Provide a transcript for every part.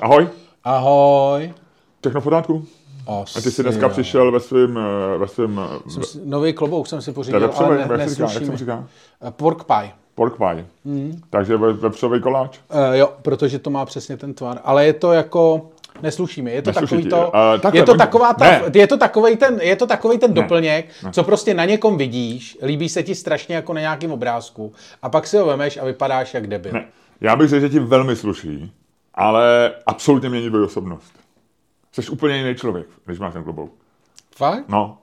Ahoj, Ahoj. všechno v pořádku? Asi, A ty jsi dneska jo. přišel ve svým, eh, ve svým Jsem si- Nový klobouk jsem si pořídil, vepřový, ale jak ne, se říká, jak se říká? Eh, Pork pie. Pork pie. Hmm. Takže ve- vepřový koláč. Uh, jo, protože to má přesně ten tvar. Ale je to jako... Nesluší mi. Je to Nesluší takový ti. to, Eh, takhle, je to taková ta, ne. je to takovej ten, je to takovej ten doplněk, co prostě na někom vidíš, líbí se ti strašně jako na nějakém obrázku a pak si ho vemeš a vypadáš jak debil. Ne. Já bych řekl, že ti velmi sluší, ale absolutně mění tvoji osobnost. Jsi úplně jiný člověk, když máš ten klobouk. Fakt? No.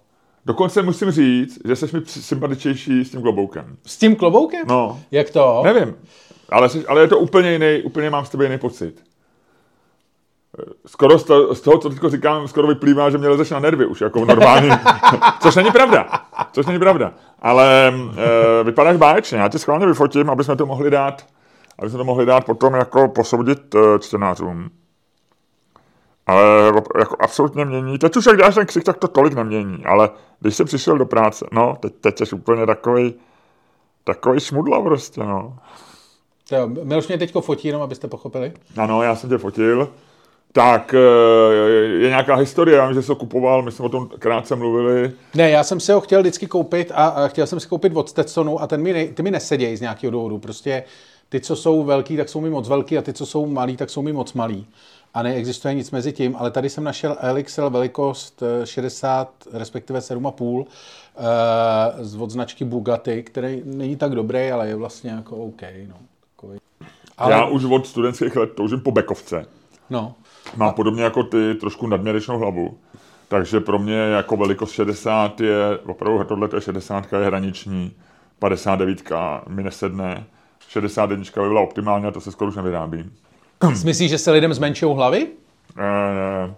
Dokonce musím říct, že jsi mi sympatičnější s tím kloboukem. S tím kloboukem? No. Jak to? Nevím, ale, jsi, ale je to úplně jiný, úplně mám s tebe jiný pocit. Skoro z, to, z toho, co teď říkám, skoro vyplývá, že mě lezeš na nervy už, jako normálně. Což není pravda. Což není pravda. Ale e, vypadáš báječně. Já ti schválně vyfotím, aby jsme to mohli dát, aby jsme to mohli dát potom jako posoudit e, čtenářům. Ale jako absolutně mění. Teď už jak dáš ten ksik, tak to tolik nemění. Ale když jsi přišel do práce, no, teď, teď jsi úplně takový, takový šmudla prostě, no. Jo, Miloš mě teďko fotí, jenom abyste pochopili. Ano, já jsem tě fotil. Tak eh, je nějaká historie, já vím, že jsi ho kupoval, my jsme o tom krátce mluvili. Ne, já jsem si ho chtěl vždycky koupit a, a chtěl jsem si koupit od Stetsonu a ten mi, ty mi nesedějí z nějakého důvodu. Prostě ty, co jsou velký, tak jsou mi moc velký a ty, co jsou malý, tak jsou mi moc malý. A neexistuje nic mezi tím, ale tady jsem našel LXL velikost eh, 60, respektive 7,5 eh, z od značky Bugatti, který není tak dobrý, ale je vlastně jako OK. No. Takový. Ale... Já už od studentských let toužím po bekovce. no. Má podobně jako ty trošku nadměrečnou hlavu. Takže pro mě jako velikost 60 je, opravdu tohle je 60 je hraniční, 59 mi nesedne, 61 by byla optimální a to se skoro už nevyrábí. Myslíš, že se lidem zmenšují hlavy? Eh,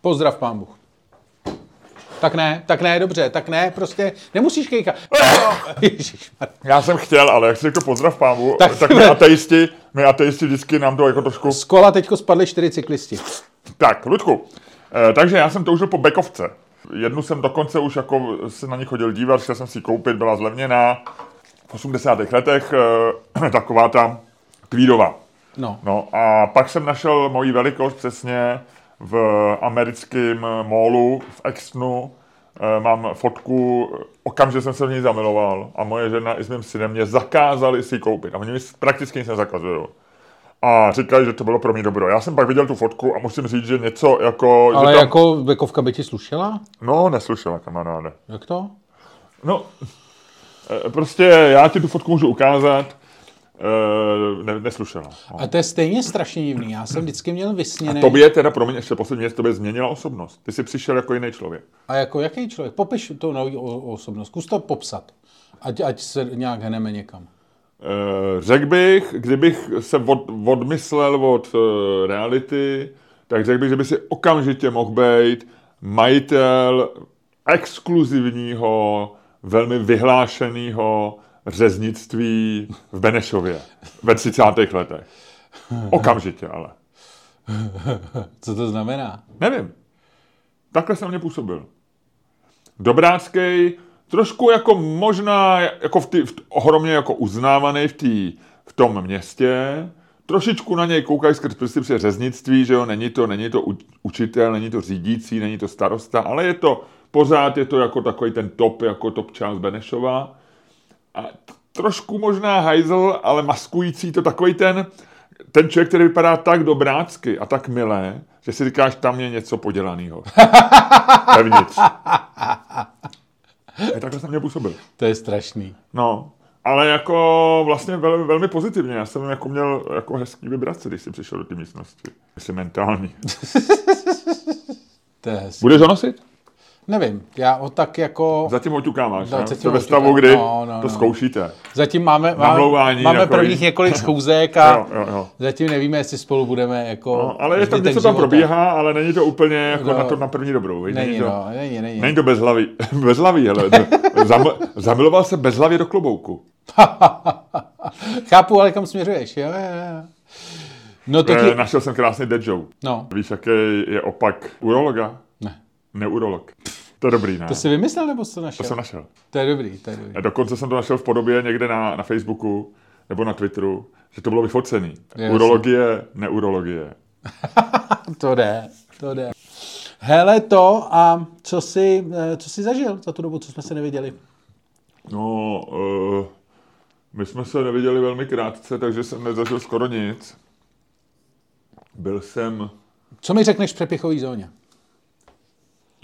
Pozdrav, pán Bůh. Tak ne, tak ne, dobře, tak ne, prostě nemusíš kejkat. Já jsem chtěl, ale jak si řekl pozdrav pámu, Tak tak, tak my ateisti, my ateisti vždycky nám to jako trošku Z kola teďko spadli čtyři cyklisti. Tak, Ludku, eh, takže já jsem toužil po bekovce. Jednu jsem dokonce už jako se na ní chodil dívat, chtěl jsem si ji koupit, byla zlevněná. V 80. letech eh, taková ta tweedová. No, No a pak jsem našel moji velikost přesně v americkém málu v Extonu. Eh, Mám fotku, okamžitě jsem se v ní zamiloval a moje žena i s mým synem mě zakázali si ji koupit. A oni mi prakticky nic nezakazují. A říkali, že to bylo pro mě dobro. Já jsem pak viděl tu fotku a musím říct, že něco jako... ale že tam... jako bekovka by ti slušela? No, neslyšela kamaráde. Jak to? No, prostě já ti tu fotku můžu ukázat. Eh, Ne, neslušela. No. A to je stejně strašně divný. Já jsem vždycky měl vysněný. Tobě teda, pro mě ještě poslední věc, tobě změnila osobnost. Ty jsi přišel jako jiný člověk. A jako jaký člověk? Popiš to nový o- osobnost. Zkus to popsat. Ať, ať se nějak hneme někam. Eh, Řekl bych, kdybych se od, odmyslel od eh, reality, tak řekl bych, že by si okamžitě mohl být majitel exkluzivního, velmi vyhlášeného řeznictví v Benešově ve 30. letech. Okamžitě ale. Co to znamená? Nevím. Takhle jsem mě působil. Dobrácký, trošku jako možná, jako v tý, v, ohromně jako uznávaný v, tý, v tom městě, trošičku na něj koukají skrz prsty při řeznictví, že jo, není to, není to učitel, není to řídící, není to starosta, ale je to, pořád je to jako takový ten top, jako top část Benešova. A trošku možná hajzl, ale maskující to takový ten, ten člověk, který vypadá tak dobrácky a tak milé, že si říkáš, tam je něco podělaného. Vevnitř. A takhle jsem mě působil. To je strašný. No, ale jako vlastně velmi, velmi pozitivně. Já jsem jako měl jako hezký vibrace, když jsi přišel do té místnosti. Jsi mentální. To je hezký. Budeš ho nosit? Nevím, já ho tak jako... Zatím oťuka máš, ne? Zatím ve stavu, kdy No, no, to no. zkoušíte. Zatím máme, máme, máme takový. prvních několik schůzek a Jo, jo, jo. zatím nevíme, jestli spolu budeme jako... No, ale je tam něco tam probíhá, ale není to úplně jako No. na to na první dobrou. viď? Není, to, no, není, není. Není to bezhlavý. bezhlavý, hele. Zam, zamiloval se bezhlavě do klobouku. Chápu, ale kam směřuješ, jo, jo, jo. No to ti... Našel jsem krásný dead joke. No, Víš, jaký je opak urologa? Ne. Neurolog. To je dobrý, ne? To jsi vymyslel, nebo jsi to To našel? jsem našel. To je dobrý, to je dobrý. A dokonce jsem to našel v podobě někde na, na Facebooku nebo na Twitteru, že to bylo vyfocený. Jasně. Urologie, neurologie. to jde, to jde. Hele to a co jsi, eh, co jsi zažil za tu dobu, co jsme se neviděli? No, uh, my jsme se neviděli velmi krátce, takže jsem nezažil skoro nic. Byl jsem... Co mi řekneš v přepichové zóně?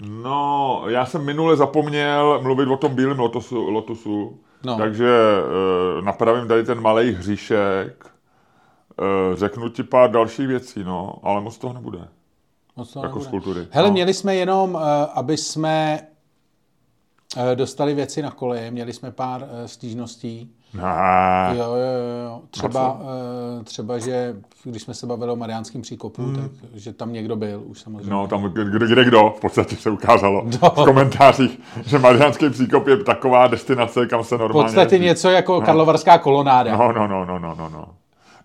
No, já jsem minule zapomněl mluvit o tom bílém lotosu, lotosu No. takže uh, napravím tady ten malý hříšek. Uh, řeknu ti pár dalších věcí, no, ale moc toho nebude. Moc to Jako nebude. z kultury. Hele, No. měli jsme jenom, eh, aby jsme dostali věci na koleje, měli jsme pár stížností. Ne. Jo, jo, jo. Třeba, eh, třeba, že když jsme se bavili o Mariánském příkopu, hmm. tak, že tam někdo byl už samozřejmě. No, tam kde, kde kdo, v podstatě se ukázalo No. v komentářích, že Mariánský příkop je taková destinace, kam se v normálně podstatě jezdí. něco jako Karlovarská kolonáda. No, no, no, no, no, no, no.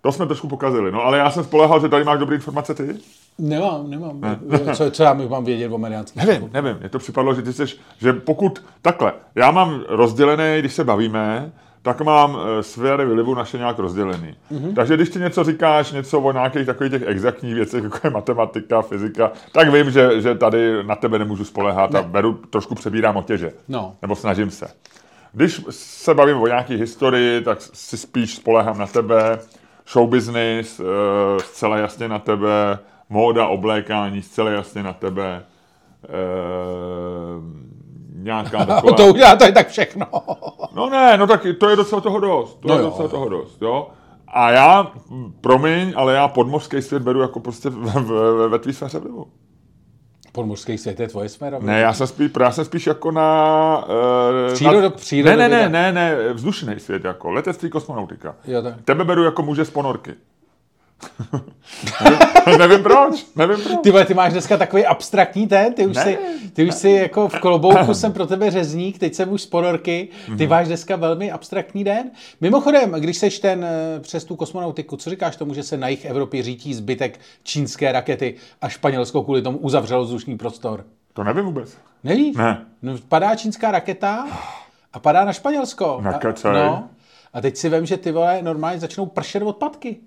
To jsme trošku pokazili, no, ale já jsem spolehal, že tady máš dobré informace ty. Nemám, nemám. Co, co já mám vědět o Mariánském Nevím, nevím, mně to připadlo, že ty jsi, že pokud takhle, já mám rozdělený, když se bavíme, tak mám eh, sféry vlivu naše nějak rozdělený. Mm-hmm. Takže když ti něco říkáš, něco o nějakých takových těch exaktních věcech, jako je matematika, fyzika, tak vím, že, že tady na tebe nemůžu spolehat ne. a beru, trošku přebírám otěže. No. Nebo snažím se. Když se bavím o nějaké historii, tak si spíš spolehám na tebe, show business, eh, zcela jasně na tebe, móda, oblékání, zcela jasně na tebe, eh, nějaká taková... To udělá, to je tak všechno. No ne, no tak to je docela toho dost. To No je jo. docela toho dost, jo. A já, promiň, ale já podmořský svět beru jako prostě ve tvý sféře vlivu. Podmořský svět je tvoje sféra. Ne, já jsem spíš, já jsem spíš jako na... Uh, Přírodo- na přírodo- ne, ne, ne, ne, ne, vzdušný svět jako, letectví, kosmonautika. Jo, tak. Tebe beru jako muže z ponorky. nevím, proč, nevím proč. Ty ty máš dneska takový abstraktní ten, ty už, Ne. si, ty už si jako v kolobouku jsem pro tebe řezník, teď jsem už z ponorky, ty máš dneska velmi abstraktní den. Mimochodem, když seš ten eh, přes tu kosmonautiku, co říkáš tomu, že se na jich Evropě řítí zbytek čínské rakety a Španělsko kvůli tomu uzavřelo vzdušný prostor? To nevím vůbec. Nevíš? Ne. No, padá čínská raketa a padá na Španělsko. A, Nekecej. no, a teď si vem, že ty vole normálně začnou pršet odpadky.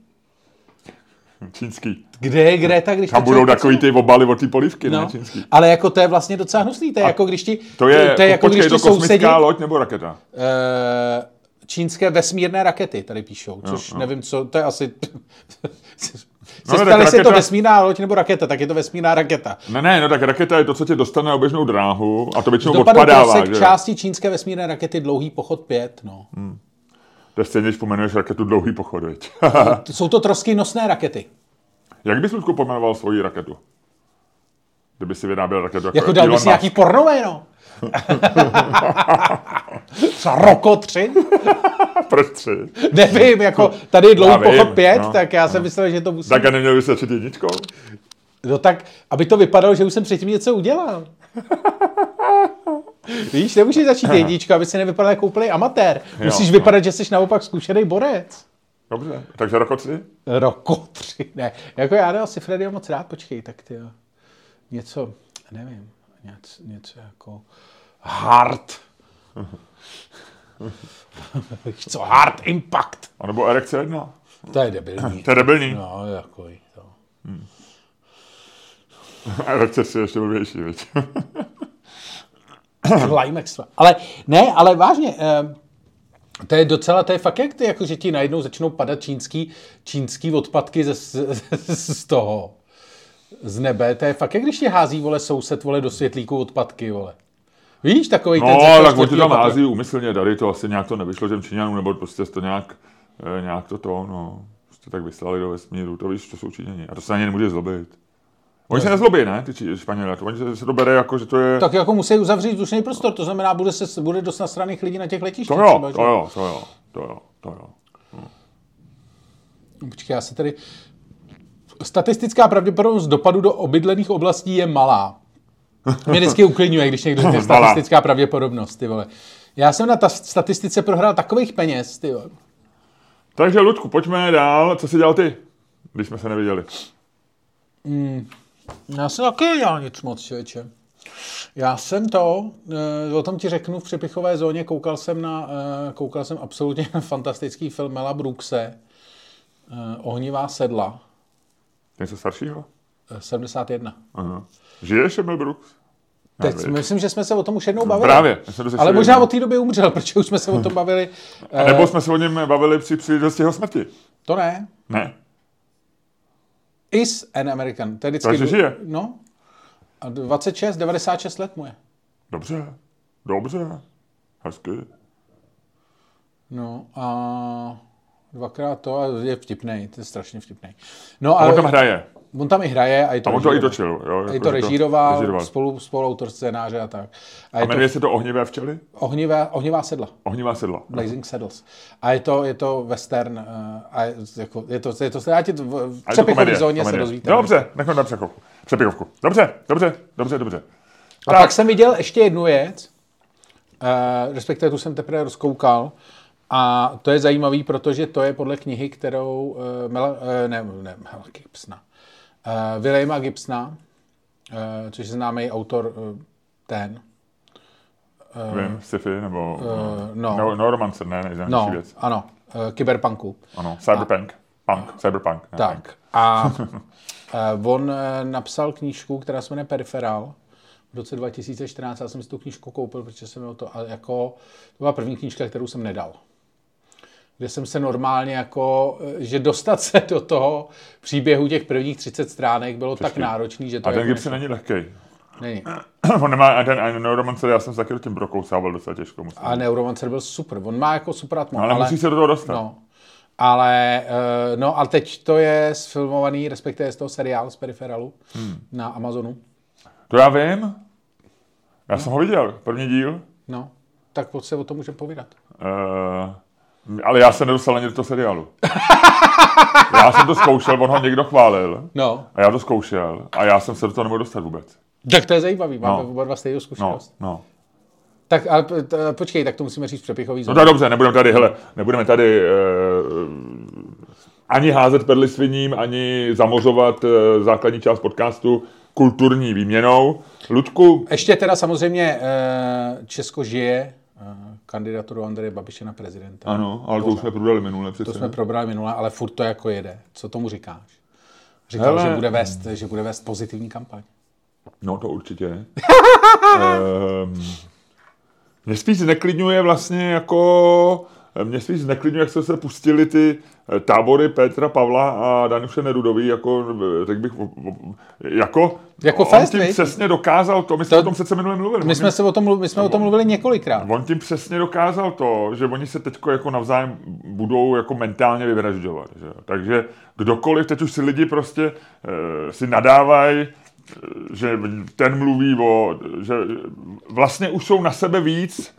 Čínský. Kde je Greta, když Tam budou takový ty obaly od té polívky, No, ne, čínský. ale jako to je vlastně docela hnusný, to je jako když ti, To je, to je jako počkej, když to kosmická sousedí, loď nebo raketa? eh, čínské vesmírné rakety tady píšou, což no. nevím, co, to je asi... No, tak jestli je to raketa- vesmírná loď nebo raketa, tak je to vesmírná raketa. Ne, ne, no tak raketa je to, co tě dostane na oběžnou dráhu a to většinou Dopadl odpadává, že? části čínské vesmírné rakety dlouhý pochod 5, no. To je stejně, když pomenuješ raketu dlouhý pochod, viď? Jsou to trosky nosné rakety. Jak bys Ludku pomenoval svoji raketu? Kdyby si vyráběl raketu jako, Jako dal bys nějaký pornové, no. Třeba Roko 3? Proč tři? Nevím, jako tady je dlouhý pochod 5, no, tak já jsem myslel, že to musí... Tak a neměl bys začít jedničkou? No tak, aby to vypadalo, že už jsem předtím něco udělal. Víš, nemůžeš začít jednička, aby si nevypadal jako úplný amatér. Musíš no. vypadat, že jsi naopak zkušený borec. Dobře, takže roko tři? Roko tři, ne. Jako já dal si Freddyho moc rád, počkej, tak ty jo. Něco, nevím, něco, něco jako hard. Co, hard impact. A nebo erekce jedna? To je debilní. To je debilní. No, takový to. Erekce tři je ještě blbější, Climax. Ale ne, ale vážně, eh, to je docela, to je fakt jak ty, jako že ti najednou začnou padat čínský, čínský odpadky ze, z, z toho, z nebe. To je fakt jak když ti hází, vole, soused, vole, do světlíku odpadky, vole. Víš, takový ten... ze No, tak on ti čtvrtýho tam hází úmyslně tady, to asi nějak to nevyšlo těm Číňanům, nebo prostě to nějak, eh, nějak to to, no, prostě tak vyslali do vesmíru, to víš, to jsou Číňani. A to se na ně nemůže zlobit. Oni se nezlobí, ne, ty Španělé, to, oni se, to bere jako, že to je... Tak jako musí uzavřít vzdušný prostor, to znamená, bude, se, bude dost nasraných lidí na těch letištích. to jo, třeba, to jo, to jo, to jo, to jo. Počkej, já se tady... Statistická pravděpodobnost dopadu do obydlených oblastí je malá. Mě vždycky uklidňuje, když někdo Malá. statistická pravděpodobnost, ty vole. Já jsem na ta statistice prohrál takových peněz, ty vole. Takže, Ludku, pojďme dál. Co jsi dělal ty, když jsme se neviděli? Já jsem taky nedělal nic moc, člověče. Já jsem to, eh, o tom ti řeknu, v přepichové zóně koukal jsem na, eh, koukal jsem absolutně na fantastický film Mela Brookse, eh, Ohnivá sedla. Něco staršího? Eh, 71. Aha. Žije ještě Mel Brooks? Teď myslím, že jsme se o tom už jednou bavili. Právě. Ale možná jednou. od té doby umřel, protože už jsme se o tom bavili. A nebo jsme se o něm bavili při příležitosti jeho smrti. To ne. Ne. Is an American. To je vždycky... Takže žije. No. A 26, 96 let mu je. Dobře. Dobře. Hezky. No a dvakrát to a je vtipnej, to je strašně vtipnej. No a on tam hraje. On tam i hraje a i to A on to i točil. Jo, I jako, to že režíroval, režíroval. spolu, spoluautor scénáře a tak. A A je to jmenuje se to Ohnivé včely? ohnivá, ohnivá sedla. Ohnivá sedla. Blazing Saddles. A je to, je to western, uh, a je, jako, je to, je to, já ti to, v A v je to přepichový komedie, zóně se komedie. dozvíte. Dobře, nechme na přepichovku. Přepichovku. Dobře, dobře, dobře, dobře. A pak jsem viděl ještě jednu věc, uh, respektive tu jsem teprve rozkoukal, a to je zajímavý, protože to je podle knihy, kterou uh, Mel, uh, ne, ne, Mel Gibsona, uh, Williama Gibsona, uh, což je známý autor uh, ten, Vím, sci-fi nebo... uh, no, No, no romancer, ne, nejznámější no, věc. ano, uh, kyberpunku. Ano, cyberpunk. Punk, cyberpunk. Ne, punk. Tak. A uh, on eh, napsal knížku, která se jmenuje Periferál v roce 2014. Já jsem si tu knížku koupil, protože jsem měl to a jako, to byla první knížka, kterou jsem nedal. Kde jsem se normálně jako, eh, že dostat se do toho příběhu těch prvních 30 stránek bylo tak náročný, že to A ten jako Gibson není lehký. není. On nemá, a ten a neuromancer, já jsem se taky do tím prokousával docela těžko. Musím. A Neuromancer byl super. On má jako super atmo, ale, ale musí se do toho dostat. No. Ale, eh, no a teď to je sfilmovaný, respektive z toho seriál z Periferalu hmm. na Amazonu. To já vím. Já jsem ho viděl, první díl. No, tak se o tom můžeme povídat. Uh, ale já se nedostal ani do toho seriálu. já jsem to zkoušel, on ho někdo chválil. No, A já to zkoušel. A já jsem se do toho nemohl dostat vůbec. tak to je zajímavý, máme No. oba dva stejnou No, zkušenost. no. Tak ale t- počkej, tak to musíme říct přepichový No zónu. to je dobře, nebudeme tady, hele, nebudeme tady uh, ani házet perly sviním, ani zamořovat uh, základní část podcastu kulturní výměnou. Ludku, Ještě teda samozřejmě eh, Česko žije kandidaturu Andreje Babiše na prezidenta. ano, ale to už jsme prodali minule přece. To jsme probrali minule, ale furt to jako jede. Co tomu říkáš? Říkal, Hele. že bude, vést, že bude vést pozitivní kampaň. No to určitě. um, mě spíš zneklidňuje vlastně jako mě spíš zneklidňuje, jak se se pustili ty tábory Petra Pavla a Danuše Nerudový, jako, eh, řekl bych, jako, Jako on fest, tím viď? přesně dokázal to, my jsme To- o tom přece minule mluvili. My jsme, se o tom, my jsme o tom mluvili několikrát. On tím přesně dokázal to, že oni se teď jako navzájem budou jako mentálně vyvražďovat. Že? Takže kdokoliv, teď už si lidi prostě e, si nadávají, e, že ten mluví o, že vlastně už jsou na sebe víc,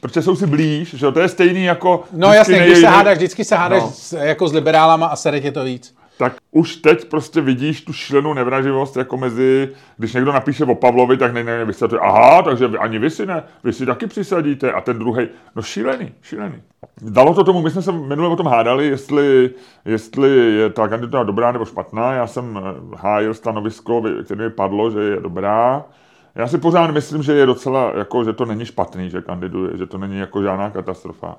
protože jsou si blíž, že to je stejný jako... No jasně, když nejde- se hádáš, vždycky se hádáš No. s, jako s liberálama a sere tě to víc. tak už teď prostě vidíš tu šílenou nevraživost jako mezi, když někdo napíše o Pavlovi, tak ne, ne, vysvětluje, aha, takže vy, ani vy si ne, vy si taky přisadíte a ten druhý, no šílený, šílený. Dalo to tomu, my jsme se minule o tom hádali, jestli, jestli je ta kandidatura dobrá nebo špatná, já jsem eh, hájil stanovisko, které mi padlo, že je dobrá, já si pořád myslím, že je docela, jako, že to není špatný, že kandiduje, že to není jako žádná katastrofa.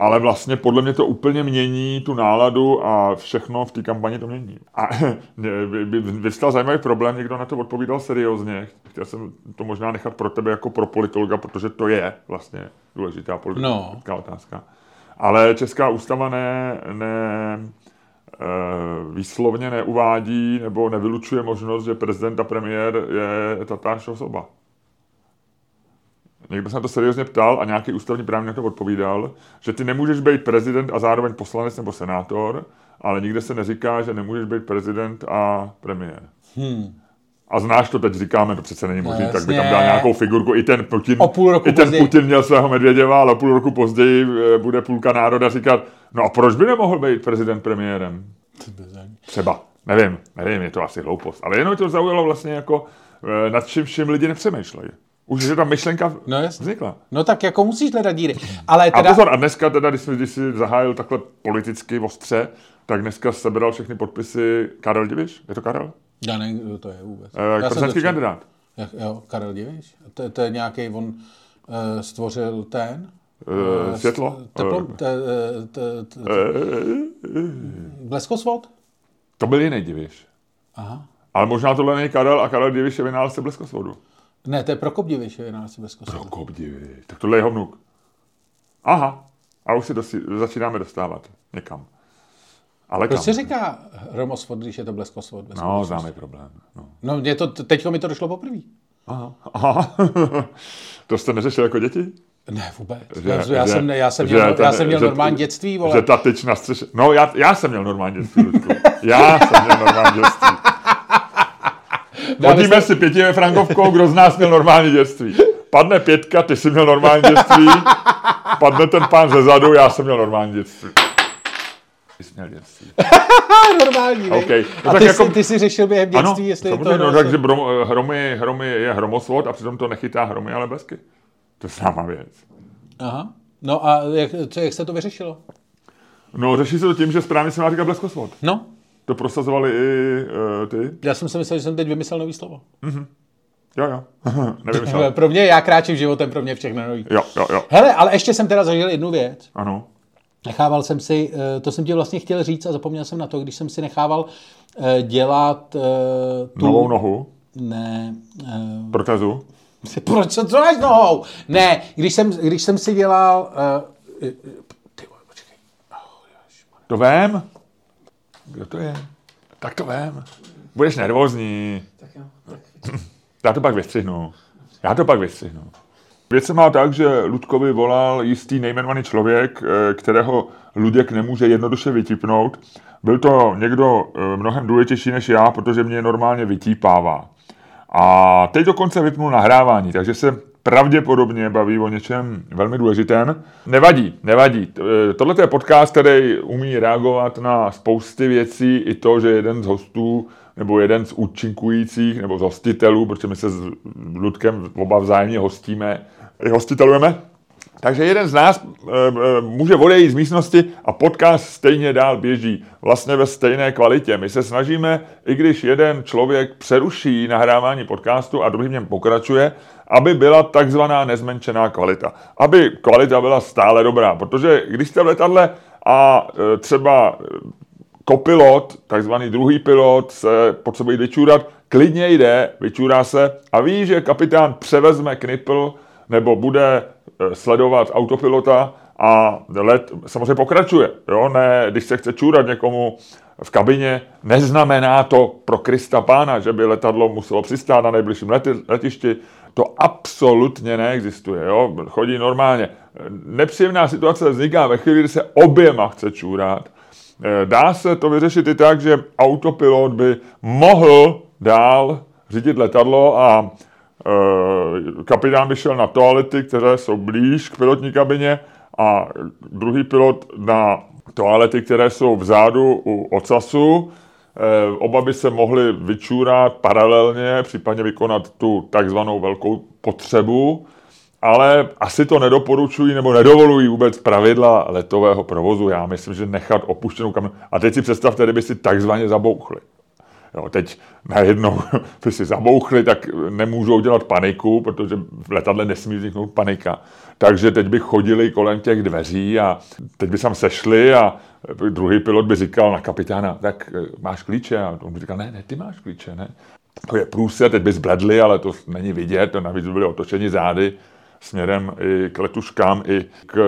Ale vlastně podle mě to úplně mění tu náladu a všechno v té kampani to mění. A vy- vy- vyvstal zajímavý problém, někdo na to odpovídal seriózně. Chtěl jsem to možná nechat pro tebe jako pro politologa, protože to je vlastně důležitá politická No. otázka. Ale Česká ústava ne, ne výslovně neuvádí nebo nevylučuje možnost, že prezident a premiér je tatáž osoba. Někdo se na to seriózně ptal a nějaký ústavní právník to odpovídal, že ty nemůžeš být prezident a zároveň poslanec nebo senátor, ale nikde se neříká, že nemůžeš být prezident a premiér. Hmm. A znáš to, teď říkáme, to přece není možné, No, tak by tam dal nějakou figurku. I ten Putin, O půl roku i ten později. Putin měl svého Medvěděva, ale o půl roku později eh, bude půlka národa říkat, no a proč by nemohl být prezident premiérem? Třeba. Nevím, nevím, je to asi hloupost. Ale jenom to zaujalo vlastně jako, eh, nad čím všem lidi nepřemýšlejí. Už že ta myšlenka No vznikla. No tak jako musíš hledat díry. Ale A teda, pozor, a dneska teda, když jsi, když jsi zahájil takhle politicky ostře, tak dneska sebral všechny podpisy Karel Diviš. Je to Karel? já kdo to je vůbec. Eh, prezidentský kandidát. Jak, jo, Karel Diviš? To, to je nějaký, on uh, stvořil ten? Eh, Světlo? Teplo, Eh, te, te, te, eh, bleskosvod? To byl jiný diviš. Aha. Ale možná tohle není Karel a Karel Diviš je vynálezce bleskosvodu. Ne, to je Prokop Diviš, je bez kosu. Prokop Diviš. Tak tohle je jeho vnuk. Aha. A už se dosi, začínáme dostávat někam. Ale Proč se říká hromosvod, když je to bleskosvod? No, známý problém. No. no mě to, teďko mi to došlo poprvé. Aha. Aha. to jste neřešili jako děti? Ne, vůbec. Že- já, že- jsem, já jsem že měl, ten- já jsem měl že- normální dětství, vole. Že ta tyč na střeše... No, já, já jsem měl normální dětství, Ludku. Já jsem měl normální dětství. Hodíme si pěti frankovkou, kdo z nás měl normální dětství. Padne pětka, ty jsi měl normální dětství. Padne ten pán ze zadu, já jsem měl normální dětství. Ty jsi měl dětství. normální, ne? OK. No A tak ty, jako- jsi, ty jsi řešil během Ano, dětství, jestli je to... no, takže brom, hromy, hromy je hromosvod a přitom to nechytá hromy, ale blesky. To je známá věc. Aha. No a jak, co, jak se to vyřešilo? No, řeší se to tím, že správně se má říkat bleskosvod. No, To prosazovali i uh, ty. já jsem si myslel, že jsem teď vymyslel nový slovo. Jo, jo. Nevymyslel. Pro mě, já kráčím životem, pro mě všechno nový. Jo, jo, jo. Hele, ale ještě jsem teda zažil jednu věc. Ano. Nechával jsem si, eh, to jsem ti vlastně chtěl říct a zapomněl jsem na to, když jsem si nechával eh, dělat tu... Novou nohu. Ne, Protezu. Proč, co, co máš nohou? Ne, když jsem, když jsem si dělal... eh, ty vole, počkej. To vem. Kdo to je? Tak to vem. Budeš nervózní. Tak jo, Já to pak vystřihnu. Já to pak vystřihnu. Věc se má tak, že Ludkovi volal jistý nejmenovaný člověk, eh, kterého Luděk nemůže jednoduše vytipnout. Byl to někdo mnohem důležitější než já, protože mě normálně vytípává. A teď dokonce vypnul nahrávání, takže se pravděpodobně baví o něčem velmi důležitém. Nevadí, nevadí. Eh, Tohle je podcast, který umí reagovat na spousty věcí, i to, že jeden z hostů nebo jeden z účinkujících nebo z hostitelů, protože my se s Ludkem oba vzájemně hostíme, i hostitelujeme, takže jeden z nás e, e, může odejít z místnosti a podcast stejně dál běží, vlastně ve stejné kvalitě. My se snažíme, i když jeden člověk přeruší nahrávání podcastu a druhý v něm pokračuje, aby byla takzvaná nezmenšená kvalita. Aby kvalita byla stále dobrá, protože když jste v letadle a e, třeba kopilot, takzvaný druhý pilot, se potřebuje vyčůrat, klidně jde, vyčůrá se a ví, že kapitán převezme knipl nebo bude eh, sledovat autopilota a let samozřejmě pokračuje. Jo? Ne, když se chce čůrat někomu v kabině, neznamená to pro Krista pána, že by letadlo muselo přistát na nejbližším leti, letišti. To absolutně neexistuje. Jo? Chodí normálně. Nepříjemná situace vzniká ve chvíli, kdy se oběma chce čůrat. Eh, Dá se to vyřešit i tak, že autopilot by mohl dál řídit letadlo a kapitán by šel na toalety, které jsou blíž k pilotní kabině a druhý pilot na toalety, které jsou vzadu u ocasu. E, oba by se mohli vyčůrat paralelně, případně vykonat tu takzvanou velkou potřebu, ale asi to nedoporučují nebo nedovolují vůbec pravidla letového provozu. Já myslím, že nechat opuštěnou kamenu. A teď si představte, kdyby si takzvaně zabouchli. Jo, teď najednou by si zabouchli, tak nemůžou dělat paniku, protože v letadle nesmí vzniknout panika. Takže teď by chodili kolem těch dveří a teď by se sešli a druhý pilot by říkal na kapitána, tak eh, máš klíče? A on by říkal, ne, ne, ty máš klíče, ne. To je průse, teď by zbledli, ale to není vidět, to navíc by byli otočeni zády směrem i k letuškám, i k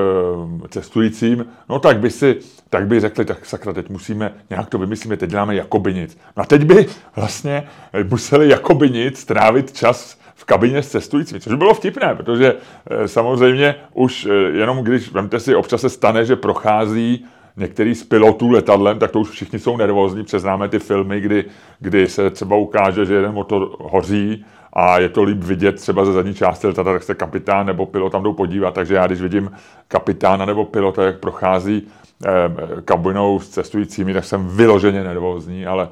eh, cestujícím, no tak by si, tak by řekli, tak sakra, teď musíme, nějak to vymyslíme, teď děláme jakoby nic. No a teď by vlastně museli jakoby nic trávit čas v kabině s cestujícími, což bylo vtipné, protože eh, samozřejmě už eh, jenom když, vemte si, občas se stane, že prochází některý z pilotů letadlem, tak to už všichni jsou nervózní, přeznáme ty filmy, kdy, kdy se třeba ukáže, že jeden motor hoří a je to líp vidět třeba ze zadní části letadla, tak se kapitán nebo pilot tam jdou podívat, takže já když vidím kapitána nebo pilota, jak prochází eh, kabinou s cestujícími, tak jsem vyloženě nervózní, ale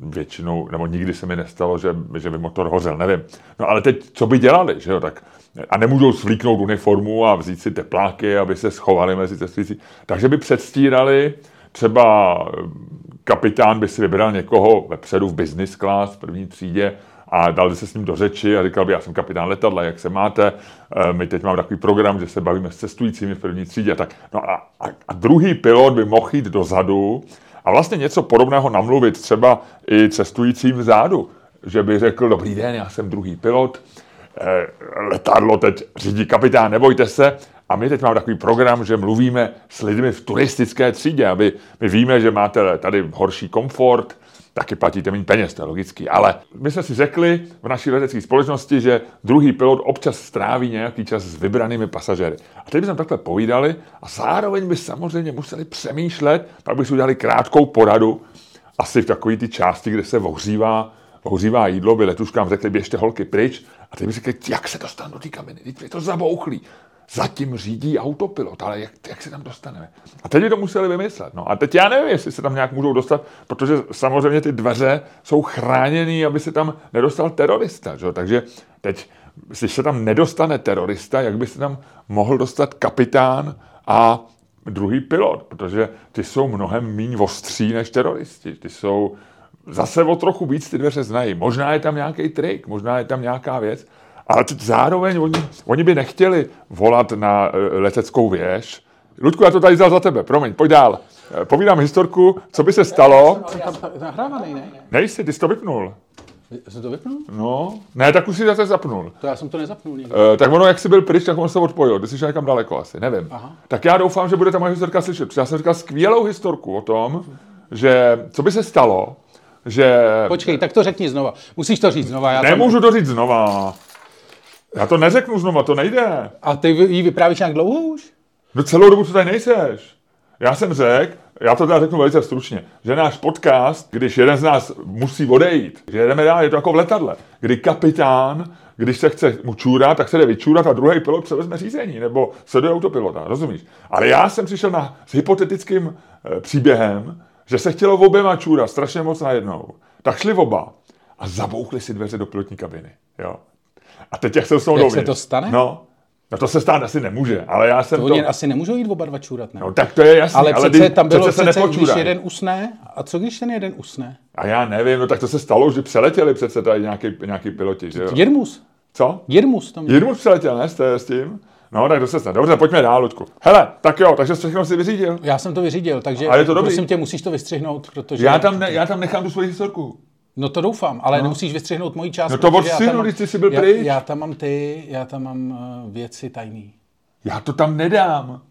většinou, nebo nikdy se mi nestalo, že, že by motor hořel, nevím. No ale teď, co by dělali, že jo, tak a nemůžou svlíknout uniformu a vzít si tepláky, aby se schovali mezi cestující. Takže by předstírali, třeba kapitán by si vybral někoho vepředu v business class, v první třídě, a dal by se s ním do řeči a říkal by, já jsem kapitán letadla, jak se máte, my teď máme takový program, že se bavíme s cestujícími v první třídě. Tak, no a, a, a druhý pilot by mohl jít dozadu A vlastně něco podobného namluvit třeba i cestujícím vzadu, že by řekl, dobrý den, já jsem druhý pilot, eh, letadlo teď řídí kapitán, nebojte se, a my teď máme takový program, že mluvíme s lidmi v turistické třídě, aby my víme, že máte tady horší komfort, taky platíte méně peněz, to je logický. Ale my jsme si řekli v naší letecké společnosti, že druhý pilot občas stráví nějaký čas s vybranými pasažéry. A teď bychom takhle povídali a zároveň by samozřejmě museli přemýšlet, pak by si udělali krátkou poradu, asi v takové ty části, kde se ohřívá, ohřívá jídlo, by letuškám řekli, běžte holky pryč. A teď by řekli, jak se dostanu do té kabiny, teď je to zabouchlý zatím řídí autopilot, ale jak, jak se tam dostaneme? A teď to museli vymyslet. No a teď já nevím, jestli se tam nějak můžou dostat, protože samozřejmě ty dveře jsou chráněné, aby se tam nedostal terorista. Že? Takže teď, když se tam nedostane terorista, jak by se tam mohl dostat kapitán a druhý pilot, protože ty jsou mnohem méně ostří než teroristi. Ty jsou zase o trochu víc ty dveře znají. Možná je tam nějaký trik, možná je tam nějaká věc, ale zároveň oni, oni by nechtěli volat na uh, leteckou věž. Ludku, já to tady vzal za tebe, promiň, pojď dál. Uh, povídám historku, co by se stalo. Nahrávaný, ne? Nejsi, ty jsi to vypnul. Jsem to vypnul? No, ne, tak už si zase zapnul. To já jsem to nezapnul nikdy. Uh, tak ono, jak jsi byl pryč, tak on se odpojil. Ty jsi někam daleko asi, nevím. Aha. Tak já doufám, že bude ta moje historka slyšet. Já jsem říkal skvělou historku o tom, že co by se stalo, že... Počkej, tak to řekni znova. Musíš to říct znova. Já Nemůžu tam... to říct znova. Já to neřeknu znovu, to nejde. A ty jí vyprávíš nějak dlouho už? No celou dobu, co tady nejseš. Já jsem řekl, já to teda řeknu velice stručně, že náš podcast, když jeden z nás musí odejít, že jedeme dál, je to jako v letadle, kdy kapitán, když se chce mu čůrat, tak se jde vyčůrat a druhý pilot převezme řízení, nebo se do autopilota, rozumíš? Ale já jsem přišel na, s hypotetickým e, příběhem, že se chtělo oběma čůrat strašně moc najednou. Tak šli oba a zabouchli si dveře do pilotní kabiny. Jo. A teď jak se dostanou Jak se to stane? No, No to se stát asi nemůže, ale já jsem to... to... asi nemůžou jít oba dva čůrat, ne? No tak to je jasné, ale, ale přece tam bylo přece, přece, když jeden usne, a co když ten jeden usne? A já nevím, no tak to se stalo, že přeletěli přece tady nějaký, nějaký piloti, že jo? Jirmus. Co? Jirmus tam. Jirmus přeletěl, ne, s tím? No, tak to se stane. Dobře, pojďme dál, Ludku. Hele, tak jo, takže všechno si vyřídil. Já jsem to vyřídil, takže a je to dobrý. prosím tě, musíš to vystřihnout, protože... Já tam, ne, já tam nechám tu svoji historku. No to doufám, ale no. nemusíš vystřihnout moji část. No to od synu, když jsi byl já, pryč. Já tam mám ty, já tam mám uh, věci tajný. Já to tam nedám.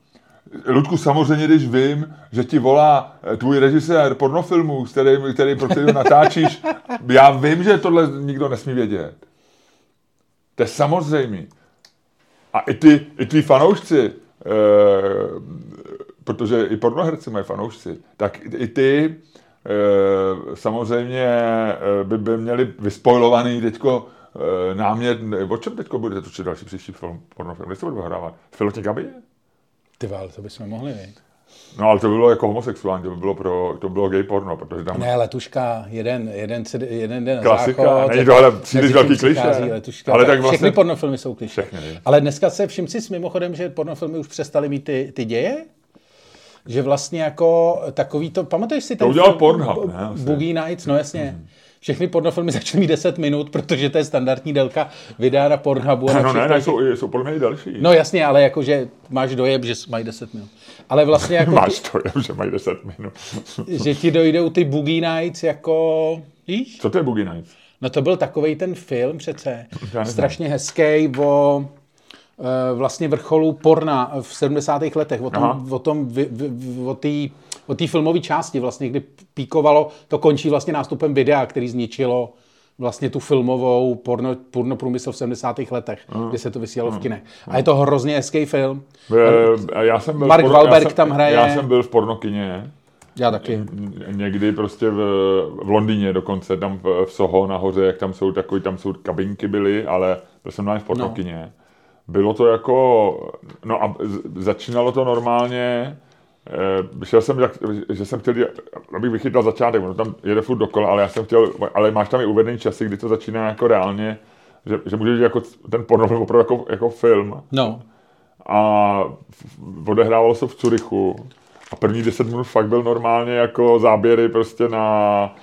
Ludku, samozřejmě, když vím, že ti volá eh, tvůj režisér pornofilmů, který, který, pro který natáčíš, já vím, že tohle nikdo nesmí vědět. To je samozřejmé. A i ty, i ty fanoušci, e, protože i pornoherci mají fanoušci, tak i ty samozřejmě by, by měli vyspojlovaný teďko e, námět, o čem teďko budete točit další příští film, pornofilm, kde se bude hrát? V pilotní kabině? Ty vál, to bychom mohli, vědět. No ale to by bylo jako homosexuální, to by bylo, pro, to by bylo gay porno, protože tam... Ne, letuška, jeden, jeden, jeden den Klasika, záchod, není to ale příliš velký kliše. Letuška, ale tak vlastně... Všechny pornofilmy jsou kliše. Všechny, ale dneska se všim si mimochodem, že pornofilmy už přestaly mít ty, ty děje? Že vlastně jako takový to, pamatuješ si ten To udělal Pornhub, ne? Boogie Nights, no jasně. Mm všechny pornofilmy začaly mít 10 minut, protože to je standardní délka videa na Pornhubu. No, ne, ne, jsou, jsou podle mě další. No jasně, ale jakože máš dojem, že mají 10 minut. Ale vlastně jako... máš dojem, že mají 10 minut. že ti dojdou ty Boogie Nights jako... Víš? Co to je Boogie Nights? No to byl takový ten film přece. Strašně hezký o vlastně vrcholu porna v 70. letech, o tom, o tom, o té o té filmové části, vlastně, kdy píkovalo, to končí vlastně nástupem videa, který zničilo vlastně tu filmovou porno, porno průmysl v 70. letech, uh, kdy se to vysílalo uh, v kinech. A je to hrozně hezký film. Uh, já jsem byl Mark porno, Wahlberg já jsem, tam hraje. Já jsem byl v pornokině. Já taky. Někdy prostě v, v Londýně dokonce, tam v, v Soho nahoře, jak tam jsou takový, tam jsou kabinky byly, ale byl jsem v pornokině. No. Bylo to jako, no a začínalo to normálně, Eh, šel jsem, jak, že jsem chtěl, abych vychytal začátek, ono tam jede furt dokola, ale já jsem chtěl, ale máš tam i uvedený časy, kdy to začíná jako reálně, že, že můžeš jako ten pornofilm opravdu jako, jako film. No. A odehrávalo se v Curychu. A první deset minut fakt byl normálně jako záběry prostě na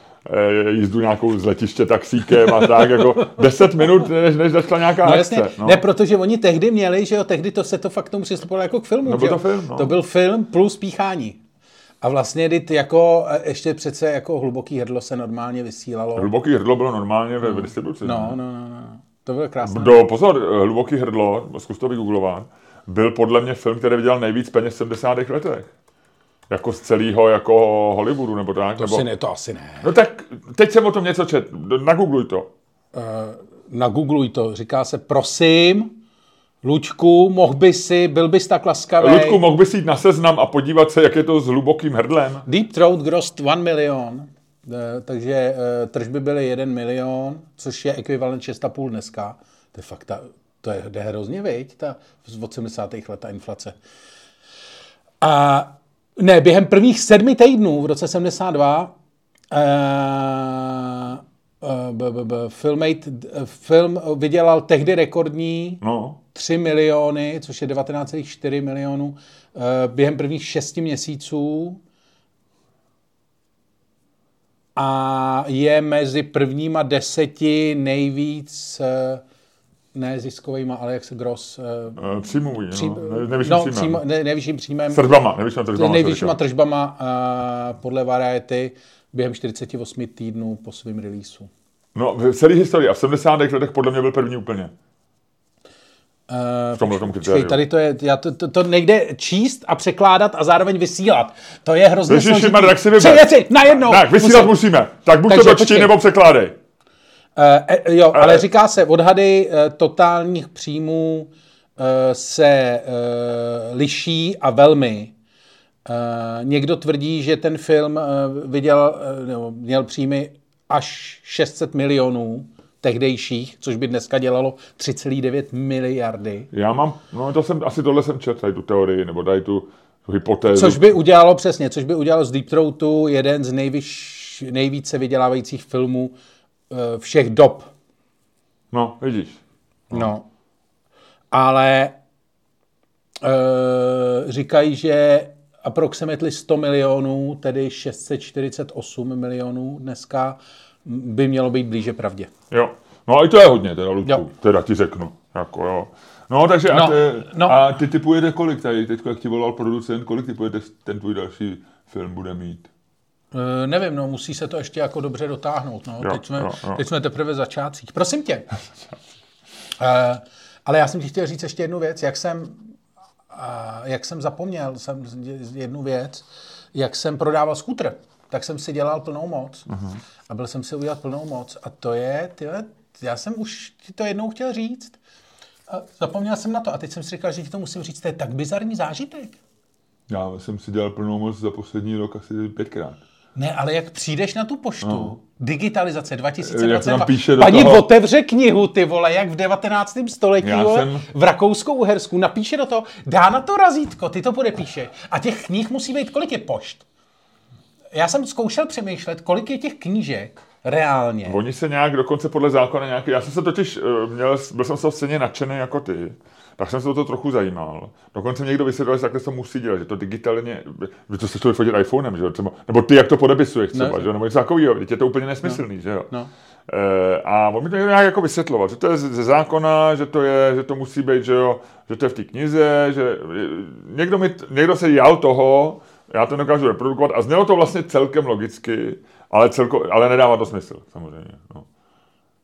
jízdu nějakou z letiště taxíkem a tak, jako 10 minut, než, než začala nějaká no, akce. Jasně. No. Ne, protože oni tehdy měli, že jo, tehdy to se to fakt tomu přistupovalo jako k filmu. No, byl to film, no. To byl film plus píchání. A vlastně dit jako, e, ještě přece jako hluboký hrdlo se normálně vysílalo. Hluboký hrdlo bylo normálně ve, ve distribuci. No, ne? no, no, no. To bylo krásné. Do, pozor, Hluboký hrdlo, zkus to vygooglovat, byl podle mě film, který vydělal nejvíc peněz v 70. letech. Jako z celého jako Hollywoodu, nebo tak. To, nebo... si ne, to asi ne. No tak teď jsem o tom něco čet, nagoogluj to. Uh, nagoogluj to. Říká se, prosím, Lučku, mohl by si, byl bys tak laskavý. Ludku, mohl bys jít na seznam a podívat se, jak je to s hlubokým hrdlem? Deep Throat grossed 1 milion, eh, takže eh, tržby byly 1 milion, což je ekvivalent 6,5 dneska. To je fakt, ta, to je, jde hrozně, viď, ta z 80. let ta inflace. A ne, během prvních sedmi týdnů v roce 72 uh, b, b, b, Filmate, film vydělal tehdy rekordní No, 3 miliony, což je 19,4 milionů eh, během prvních 6 měsíců. A je mezi prvníma deseti nejvíc eh, ne ziskovýma, ale jak se gross... uh, příjmový, Přím, no, ne, nejvyšším no, příjmem. přímo, ne, nejvyšším příjmem. S tržbama, nejvyššíma tržbama. nejvyššíma tržbama uh, podle Variety během 48 týdnů po svém releaseu. No, v celé historii. A v 70. letech podle mě byl první úplně. V tomhle tom kritériu. tady to je, já to, to, to nejde číst a překládat a zároveň vysílat. To je hrozně Ježiši, složitý. Marek, si vyber. Tři věci, najednou. Tak, vysílat Musím- musíme. Tak buď Takže to dočti, nebo překládej. Eh, jo, ale říká se, odhady eh, totálních příjmů se liší a velmi. Někdo tvrdí, že ten film eh, nebo měl příjmy až 600 milionů tehdejších, což by dneska dělalo 3,9 miliardy. Já mám, no to jsem, asi tohle jsem četl, tady tu teorii, nebo tady tu, hypotézu. Což by udělalo přesně, což by udělalo z Deep Throatu jeden z nejvyš, nejvíce vydělávajících filmů všech dob. No, vidíš. No. Ale e, říkají, že approximately 100 milionů, tedy 648 milionů dneska, by mělo být blíže pravdě. Jo. No a i to je hodně, teda, Ludku, Jo. teda ti řeknu. Jako, jo. No, takže a, No, ty, no. a ty typujete kolik tady, teď jak ti volal producent, kolik typujete ten tvůj další film bude mít? E, nevím, no, musí se to ještě jako dobře dotáhnout. No. Jo, teď, jsme, jo, jo. teď jsme teprve v začátcích. Prosím tě. e, ale já jsem ti chtěl říct ještě jednu věc, jak jsem, a, jak jsem zapomněl jsem jednu věc, jak jsem prodával skútr, tak jsem si dělal plnou moc Mhm. a byl jsem si udělat plnou moc a to je, tyhle, já jsem už ti to jednou chtěl říct, a zapomněl jsem na to a teď jsem si říkal, že ti to musím říct, to je tak bizarní zážitek. Já jsem si dělal plnou moc za poslední rok asi pětkrát. Ne, ale jak přijdeš na tu poštu, no. digitalizace Jak 2022, se tam píše paní toho- otevře knihu, ty vole, jak v 19. století, Já vole, jsem- v Rakousku-Uhersku, napíše do toho, dá na to razítko, ty to podepíše. A těch knih musí být, kolik je pošt? Já jsem zkoušel přemýšlet, kolik je těch knížek reálně. Oni se nějak dokonce podle zákona nějaký, já jsem se totiž, eh, měl, byl jsem toho stejně nadšený jako ty, tak jsem se o to trochu zajímal. Dokonce mě někdo vysvětlil, že takhle se to musí dělat, že to digitálně, že to se člověk fotit iPhonem, že jo, třeba, nebo ty, jak to podepisuješ třeba, Ne. že jo, nebo něco takového, je to úplně nesmyslný, že jo. No. Eh, a on mi to nějak jako vysvětloval, že to je ze zákona, že to je, že to musí být, že jo, že to je v té knize, že někdo, mi, někdo se jal toho, já to nedokážu reprodukovat a znělo to vlastně celkem logicky, ale, celko, ale nedává to smysl, samozřejmě. No.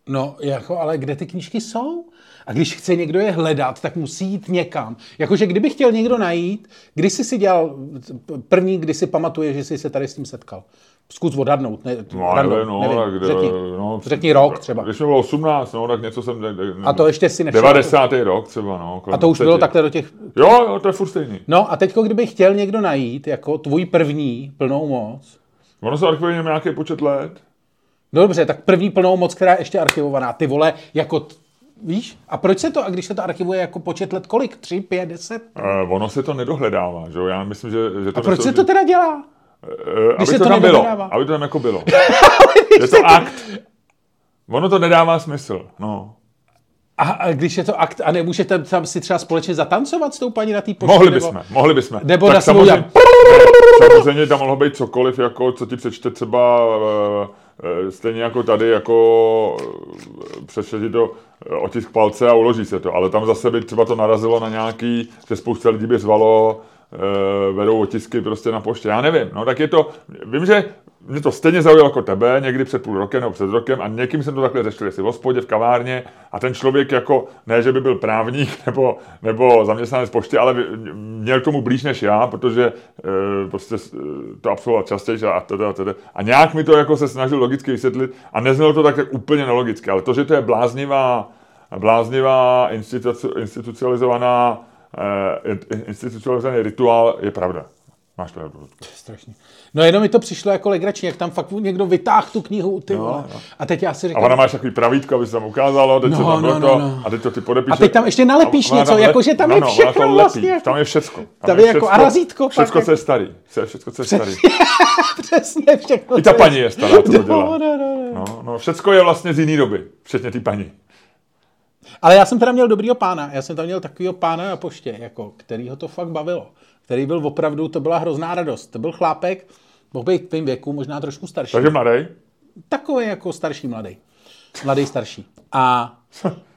No, jako, ale kde ty knížky jsou? A když chce někdo je hledat, tak musí jít někam. Jakože kdyby chtěl někdo najít, kdy jsi si dělal první, kdy si pamatuje, že jsi se tady s tím setkal. Zkus odhadnout. Ne, No, random, ale no, nevím. tak, kde- řekni, no, řekni rok třeba. Když mi bylo 18, no, tak něco jsem... A to ještě si nevšiml. 90. rok třeba, no. A to už 20. bylo takhle do těch... Jo, jo, to je furt stejný. No a teďko, kdyby chtěl někdo najít jako tvůj první plnou moc, Ono se archivuje nějaký počet let. no dobře, tak první plnou moc, která je ještě archivovaná, ty vole, jako, víš? A proč se to, a když se to archivuje jako počet let, kolik? Tři, pět, deset? Uh, ono se to nedohledává, že jo? Já myslím, že, že to... A proč se to teda dělá? Eh, aby se to to tam bylo. Aby to tam jako bylo. je to akt. Ono to nedává smysl, no. A, a když je to akt a nemůžete tam si třeba společně zatancovat s tou paní na té poště? Mohli nebo- bychom, mohli bychom. Nebo Tak na samozřejmě, samozřejmě tam mohlo být cokoliv, jako, co ti přečte třeba stejně jako tady, jako eh, přečte ti to eh, otisk palce a uloží se to, ale tam zase by třeba to narazilo na nějaký, že spousta lidí by zvalo vedou otisky prostě na poště. Já nevím, no tak je to, vím, že mě to stejně zaujalo jako tebe, někdy před půl rokem nebo před rokem a někým jsem to takhle řešil, jestli v hospodě, v kavárně a ten člověk jako, ne, že by byl právník nebo, nebo zaměstnanec pošty, ale měl tomu blíž než já, protože e, prostě to absolvoval častěji a teda, a teda. A nějak mi to jako se snažil logicky vysvětlit a neznělo to tak, tak úplně nelogicky, ale to, že to je bláznivá, bláznivá institu, institucionalizovaná eh, institucionalizovaný rituál, je pravda. Máš pravdu. Strašně. No jenom mi to přišlo jako legrační, jak tam fakt někdo vytáhl tu knihu, ty no, vole. No. A teď já si říkám... A ona máš takový pravítko, aby se tam ukázalo, teď no, se tam no, no, to, no. a teď to ty podepíše. A teď tam ještě nalepíš a něco, lep... jakože tam no, je všechno no, vlastně. Jako... Tam je všecko. Tam, tam je, je jako a razítko. Všecko, co je starý. Všecko, co je starý. Přesně všechno. I ta paní je stará, to dělá. No, no, no. no, no, všecko je vlastně z jiný doby, včetně ty paní. Ale já jsem teda měl dobrýho pána, já jsem tam měl takovýho pána na poště, jako, který ho to fakt bavilo. Který byl opravdu, to byla hrozná radost. To byl chlápek, mohl být v věku, možná trošku starší. Takže mladý? Takový jako starší mladý. Mladý starší. A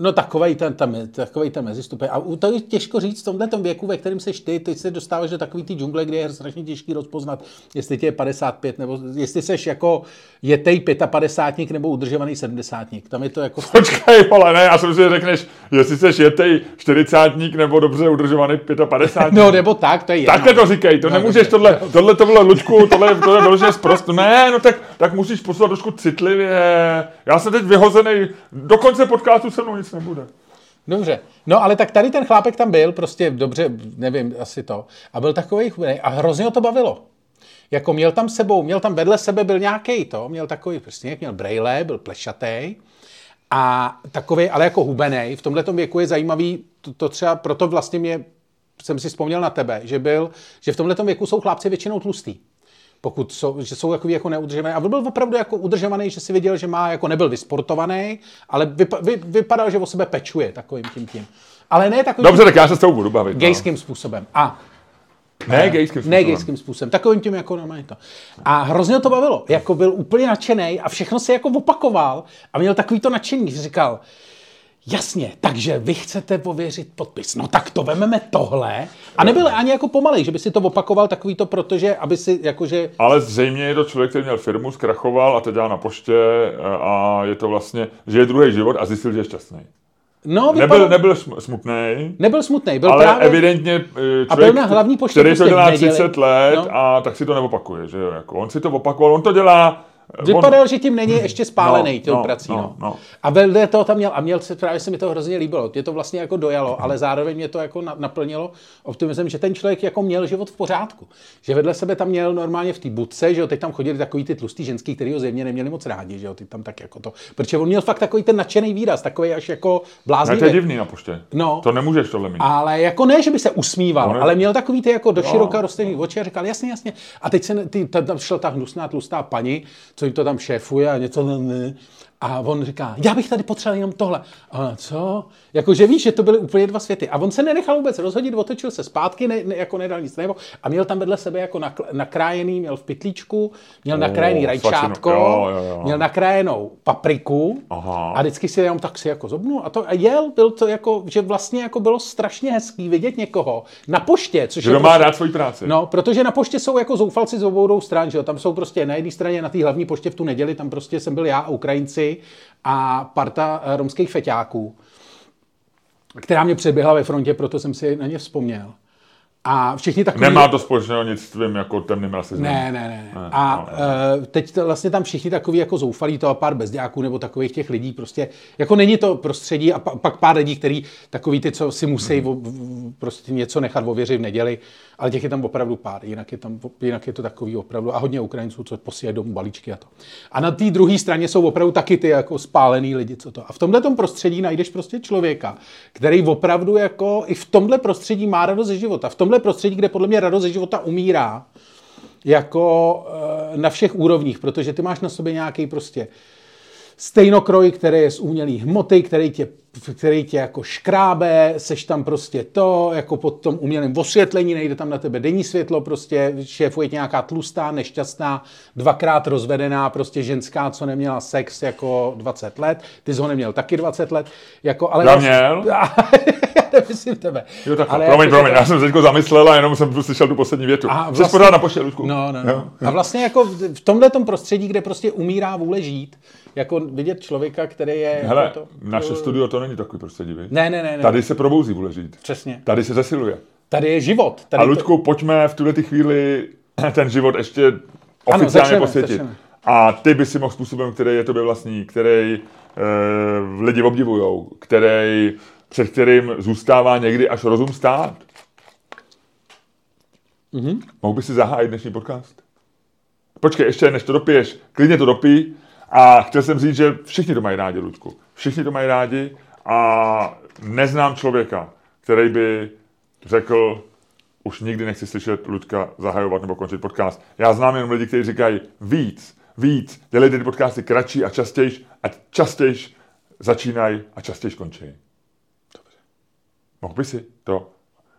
no takový ten, tam, takový ten mezistup. A to je těžko říct v tomhle věku, ve kterém seš ty, teď se dostáváš do takový ty džungle, kde je strašně těžký rozpoznat, jestli tě je 55, nebo jestli seš jako jetej 55 nebo udržovaný 70 Tam je to jako... Počkej, ale ne, já jsem si řekneš, jestli seš jetej 40 nebo dobře udržovaný 55 No nebo tak, to je jedno. Takhle to říkej, to no, nemůžeš, tohle, tohle to bylo Luďku, tohle, tohle bylo že zprost. Ne, no tak, tak musíš poslat trošku citlivě. Já jsem teď vyhozený, dokonce konce podcastu se mnou nic nebude. Dobře. No ale tak tady ten chlápek tam byl, prostě dobře, nevím, asi to. A byl takový chubený a hrozně ho to bavilo. Jako měl tam sebou, měl tam vedle sebe byl nějaký to, měl takový prostě, měl brejle, byl plešatý a takový, ale jako hubený. V tomhle věku je zajímavý, to, to třeba, proto vlastně mě, jsem si vzpomněl na tebe, že byl, že v tomhle věku jsou chlapci většinou tlustý pokud jsou, že jsou takový jako neudržovaný. A byl opravdu jako udržovaný, že si viděl, že má, jako nebyl vysportovaný, ale vypa, vy, vypadal, že o sebe pečuje takovým tím tím. Ale ne takovým Dobře, tak já se s tou budu bavit. No. Gejským no. způsobem. A ne gejským způsobem. Ne gejským způsobem. Takovým tím jako normálně to. A hrozně to bavilo. Jako byl úplně nadšený a všechno se jako opakoval a měl takový to nadšení, že říkal, Jasně, takže vy chcete pověřit podpis. No tak to vememe tohle. A nebyl ani jako pomalej, že by si to opakoval takový to, protože, aby si jakože... Ale zřejmě je to člověk, který měl firmu, zkrachoval a teď dělá na poště a je to vlastně, že je druhý život a zjistil, že je šťastný. No, vypadal... nebyl, nebyl smutný. Nebyl smutný, byl ale právě... evidentně člověk, a byl na hlavní poště který to prostě dělá 30 let no. a tak si to neopakuje, že jo? Jako on si to opakoval, on to dělá Vypadal, on... že tím není ještě spálený no, tou no, prací. No, no. No. A vedle toho tam měl, a měl se, právě se mi to hrozně líbilo. Mě to vlastně jako dojalo, ale zároveň mě to jako naplnilo optimismem, že ten člověk jako měl život v pořádku. Že vedle sebe tam měl normálně v té budce, že jo, teď tam chodili takový ty tlustý ženský, který ho zjevně neměli moc rádi, že jo, ty tam tak jako to. Protože on měl fakt takový ten nadšený výraz, takový až jako bláznivý. to je divný na poště. No. To nemůžeš tohle mít. Ale jako ne, že by se usmíval, no, ne. ale měl takový ty jako do široka rozstřelný oči a říkal, jasně, jasně. A teď se ty, tam šla ta hnusná tlustá paní, co jim to tam šéfuje a něco ne, ne. A on říká, já bych tady potřeboval jenom tohle. A co? Jakože víš, že to byly úplně dva světy. A on se nenechal vůbec rozhodit, otočil se zpátky, ne, ne, jako nedal nic nebo a měl tam vedle sebe jako nakrájený, měl v pytlíčku, měl oh, nakrájený rajčátko, jo, jo, jo. měl nakrájenou papriku Aha. a vždycky si jenom tak si jako zobnul a to a jel, byl to jako, že vlastně jako bylo strašně hezký vidět někoho na poště, což že je má prostě, rád svoji práci. No, protože na poště jsou jako zoufalci z obou stran, že jo, tam jsou prostě na jedné straně na té hlavní poště v tu neděli, tam prostě jsem byl já a Ukrajinci, a parta eh, romských feťáků, která mě předběhla ve frontě, proto jsem si na ně vzpomněl. A všichni takový... Nemá to společného nic s tvým jako temným rasismem. Ne, ne, ne. ne. A no, ne. Uh, teď vlastně tam všichni takový jako zoufalí, to a pár bezdějáků nebo takových těch lidí prostě, jako není to prostředí a pa, pak pár lidí, kteří takový ty, co si musí hmm. v, prostě něco nechat ověřit v neděli, ale těch je tam opravdu pár, jinak je, tam, jinak je to takový opravdu a hodně Ukrajinců, co posílají domů balíčky a to. A na té druhé straně jsou opravdu taky ty jako spálený lidi, co to. A v tomhle prostředí najdeš prostě člověka, který opravdu jako i v tomhle prostředí má radost ze života. V tomhle prostředí, kde podle mě radost ze života umírá, jako eh, na všech úrovních, protože ty máš na sobě nějaký prostě stejnokroj, který je z umělý hmoty, který tě, který tě jako škrábe, seš tam prostě to, jako pod tom umělém osvětlení, nejde tam na tebe denní světlo, prostě šéfuje tě nějaká tlustá, nešťastná, dvakrát rozvedená, prostě ženská, co neměla sex jako 20 let, ty jsi ho neměl taky 20 let, jako, ale... Já měl. nemyslím tebe. Jo, tak Ale promiň, jako, promiň, já jsem se teďko zamyslel a jenom jsem slyšel tu poslední větu. A Jsi vlastně- pořád na poště, Luďku? No, no, Jo. no. A vlastně jako v tomhle prostředí, kde prostě umírá vůle žít, jako vidět člověka, který je... Hele, jako to, naše studio to není takový prostředí, viď? Ne, ne, ne, ne. Tady se probouzí vůle žít. Přesně. Tady se zesiluje. Tady je život. Tady A Luďku, pojďme v tuhle chvíli ten život ještě oficiálně začneme, posvětit. začneme. A ty by si mohl způsobem, který je tobě vlastní, který e, lidi obdivujou, který, před kterým zůstává někdy až rozum stát. Mm-hmm. Mohl by si zahájit dnešní podcast? Počkej, ještě než to dopiješ, klidně to dopij. A chtěl jsem říct, že všichni to mají rádi, Ludku. Všichni to mají rádi a neznám člověka, který by řekl, už nikdy nechci slyšet Ludka zahajovat nebo končit podcast. Já znám jenom lidi, kteří říkají víc, víc, dělejte ty podcasty kratší a častějš a častějš začínají a častějš končí. Dobře. Mohl by si to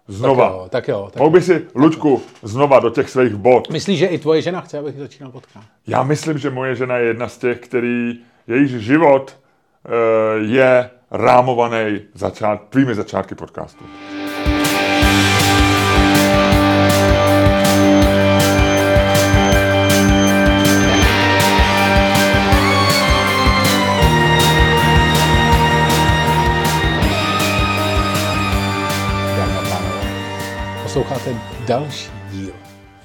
znova. Tak jo, tak jo. Tak Mohl by si, Luďku, znova do těch svých bod. Myslíš, že i tvoje žena chce, abych začínal podcast? Já myslím, že moje žena je jedna z těch, který, jejíž život uh, je rámovaný začát, tvými začátky podcastu. Posloucháte další díl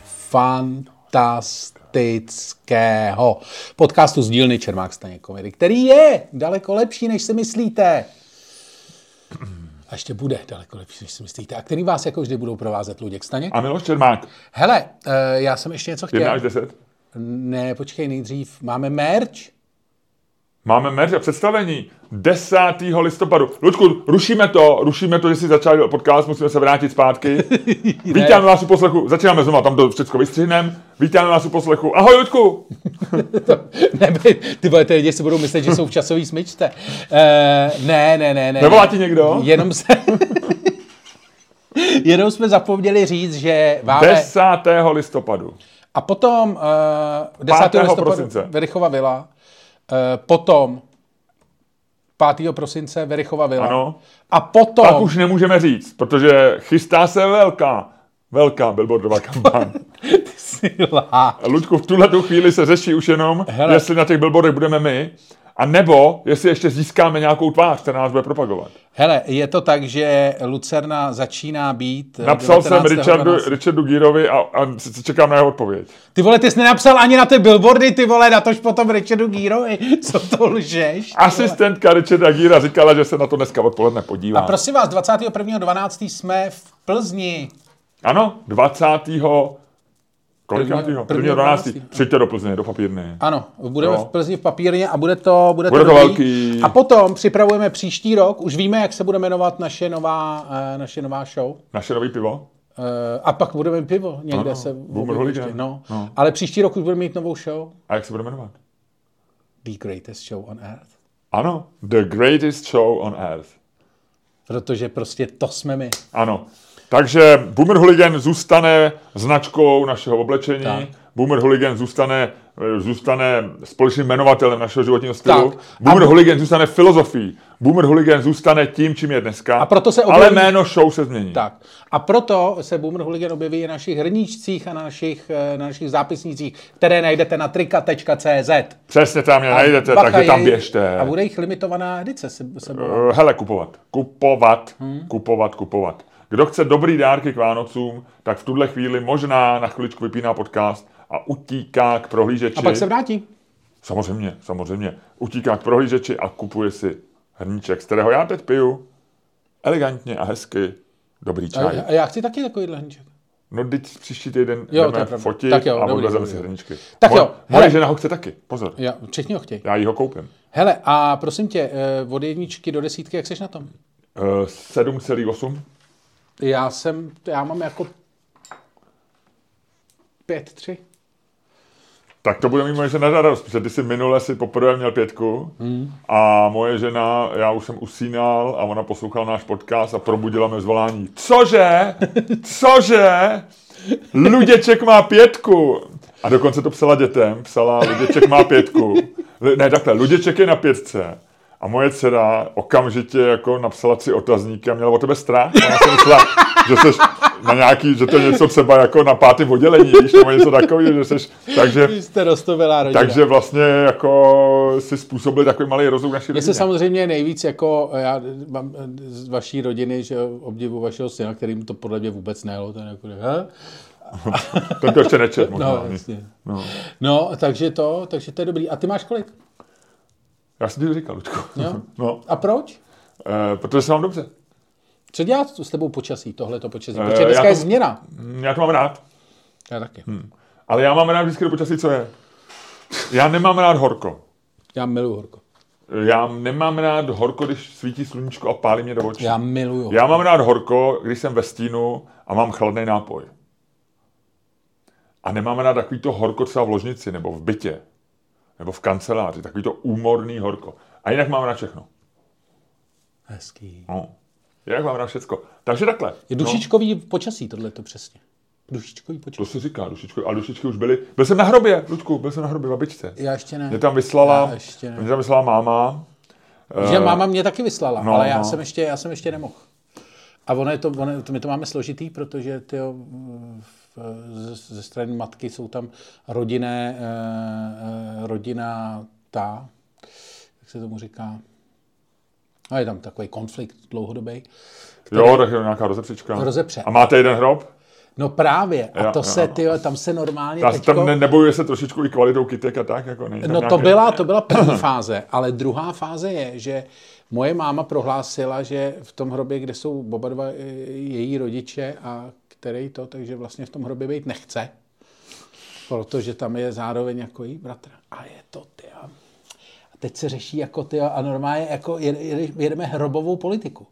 fantastického podcastu z dílny Čermák Staněk Komedy, který je daleko lepší, než si myslíte. A ještě bude daleko lepší, než si myslíte. A který vás jako vždy budou provázet Luděk Staněk? A Miloš Čermák, Hele, uh, já jsem ještě něco 1 chtěl. až 10. Ne, počkej, nejdřív máme merch. Máme merch a představení 10. listopadu. Luďku, rušíme to, rušíme to, že jsi začal podcast, musíme se vrátit zpátky. Vítáme vás u poslechu, začínáme znovu, tam to všechno vystřihneme. Vítáme vás u poslechu. Ahoj, Luďku! Neby, ty vole, ty lidi si budou myslet, že jsou v časový smyčce. Uh, ne, ne, ne, ne. Nevolá ne. ti někdo? Jenom se... Jenom jsme zapomněli říct, že máme... 10. listopadu. A potom uh, 10. 5. listopadu prosince. Verichova vila. Uh, potom 5. prosince Verichova vila. Ano. A potom... Pak už nemůžeme říct, protože chystá se velká, velká billboardová kampaň. Sila. A Luďku, v tuhle tu chvíli se řeší už jenom, Hele. jestli na těch billboardech budeme my, a nebo jestli ještě získáme nějakou tvář, která nás bude propagovat. Hele, je to tak, že Lucerna začíná být... eh, Napsal jsem 19. Richardu, 12. Richardu Gírovi a, a čekám na jeho odpověď. Ty vole, ty jsi nenapsal ani na ty billboardy, ty vole, na tož potom Richardu Gírovi. Co to lžeš? Asistentka Richarda Gíra říkala, že se na to dneska odpoledne podívá. A prosím vás, 21.12. jsme v Plzni. Ano, 20. Kolikátýho? Prvního- 12. prvního Přijďte do Plzně, do papírny. Ano, budeme Jo. v Plzni v papírně a bude to, bude Bude to velký. A potom připravujeme příští rok, už víme, jak se bude jmenovat naše nová, eh, naše nová show. Naše nový pivo? Eh, A pak budeme pivo, někde Ano, se... Boomer ještě, No. No. Ale příští rok už budeme mít novou show. A jak se bude jmenovat? The Greatest Show on Earth. Ano, The Greatest Show on Earth. Protože prostě to jsme my. Ano. Takže Boomer Hooligan zůstane značkou našeho oblečení. Tak. Boomer Hooligan zůstane, zůstane společným jmenovatelem našeho životního stylu. Tak. Boomer A- Hooligan zůstane filozofií. Boomer Hooligan zůstane tím, čím je dneska. A proto se Ale objeví- jméno show se změní. Tak. A proto se Boomer Hooligan objeví i na našich hrníčcích a na našich, eh, na našich zápisnících, které najdete na trika.cz. Přesně tam je najdete, Bacha, takže tam běžte. A bude jich limitovaná edice se, sebou. Eh, Hele, kupovat. Kupovat, Hmm. kupovat, kupovat. Kdo chce dobrý dárky k Vánocům, tak v tuhle chvíli možná na chviličku vypíná podcast a utíká k prohlížeči. A pak se vrátí. Samozřejmě, samozřejmě. Utíká k prohlížeči a kupuje si hrníček, z kterého já teď piju elegantně a hezky dobrý A, čaj. a já chci taky takovýhle hrníček. No, teď příští týden Jo, jdeme fotit Tak jo, a odvezeme si dobrý. hrníčky. Tak jo, Moje hele. žena ho chce taky, pozor. Já, všichni ho chtějí. Já jí ho koupím. Hele, a prosím tě, eh, od jedničky do desítky, jak seš na tom? Uh, 7,8. Já jsem, já mám jako pět, tři. Tak to bude mít moje žena radost, protože ty jsi minule si poprvé měl pětku a moje žena, já už jsem usínal a ona poslouchala náš podcast a probudila mě zvolání. Cože? Cože? Luděček má pětku. A dokonce to psala dětem, psala Luděček má pětku. Ne, takhle, Luděček je na pětce A moje dcera okamžitě jako napsala tři otazníky a měla o tebe strach. A já jsem myslela, že jsi na nějaký, že to je něco třeba jako na pátém oddělení, víš, nebo něco takového, že jsi, takže, jste rodina. takže vlastně jako si způsobil takový malý rozum naší Mně se rodině. samozřejmě nejvíc jako, já mám z vaší rodiny, že obdivu vašeho syna, kterým to podle mě vůbec nejelo, ten jako, he? To, ještě nečet možná. No, ani. jasně. no. No, takže to, takže to je dobrý. A ty máš kolik? Já jsem ti to říkal, Lučko. Jo? No, A proč? e, protože se mám dobře. Co dělá s tebou počasí, tohle to počasí? Eh, Protože dneska já je to- změna. Mm, Já to mám rád. Já taky. Ale já mám rád vždycky do počasí, co je. Já nemám rád horko. Já miluju horko. Já nemám rád horko, když svítí sluníčko a pálí mě do očí. Já miluju horko. Já mám rád horko, když jsem ve stínu a mám chladný nápoj. A nemám rád takový to horko třeba v ložnici, nebo v bytě, nebo v kanceláři, takový to úmorný horko. A jinak mám rád všechno. Hezký. No. Jinak mám rád všecko. Takže takhle. Je No, dušičkový počasí, tohle to přesně. Dušičkový to počasí. se říká, dušičko. A dušičky už byly. Byl jsem na hrobě, Ludku, byl jsem na hrobě babičce. Já ještě ne. Mě tam vyslala, Já ještě ne. mě tam vyslala máma. Že Eh, máma mě taky vyslala, no, ale já no. jsem ještě, já jsem ještě nemohl. A ono je to, ono, to, my to máme složitý, protože ty ze, ze strany matky jsou tam rodinné, eh, eh, rodina ta, jak se tomu říká, no je tam takový konflikt dlouhodobý. Jo, tak je nějaká rozepřička. Rozepře. A máte jeden hrob? No právě, a Jo, to se, ty, tam se normálně teďko... tam ne, nebojuje se trošičku i kvalitou kytek a tak? Jako není No to nějaké- byla, to byla první fáze, ale druhá fáze je, že moje máma prohlásila, že v tom hrobě, kde jsou oba dva e, její rodiče a který to, takže vlastně v tom hrobě být nechce, protože tam je zároveň jako její bratr. A je to, ty. A teď se řeší jako ty a normálně jako jede- jedeme hrobovou politiku.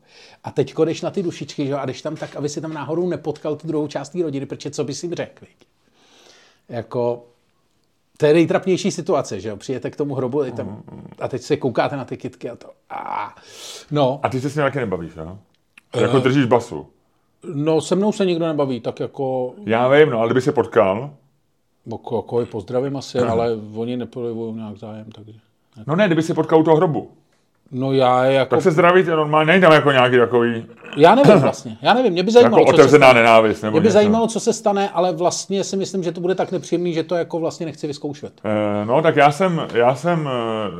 A teď jdeš na ty dušičky, že? jo, a jdeš tam tak, aby si tam náhodou nepotkal tu druhou část té rodiny, protože co bys jim řekl, viď? Jako, to je nejtrapnější situace, že jo? Přijete k tomu hrobu tam, a teď se koukáte na ty kytky a to. A, no, A ty se s ním taky nebavíš, jo? Eh. Jako držíš basu. No, se mnou se nikdo nebaví, tak jako, Já vím, no, ale kdyby se potkal, jako, jako je pozdravím asi, ale oni neprojevují nějak zájem, takže. no ne, kdyby se potkal u toho hrobu, No já je jako, tak se zdravíte normálně, není tam jako nějaký takový, já nevím vlastně, já nevím, mě by jako zajímalo, co se nenávist, nebo Mě by něco. zajímalo, co se stane, ale vlastně si myslím, že to bude tak nepříjemný, že to jako vlastně nechci vyzkoušet. Eh, No, tak já jsem, já jsem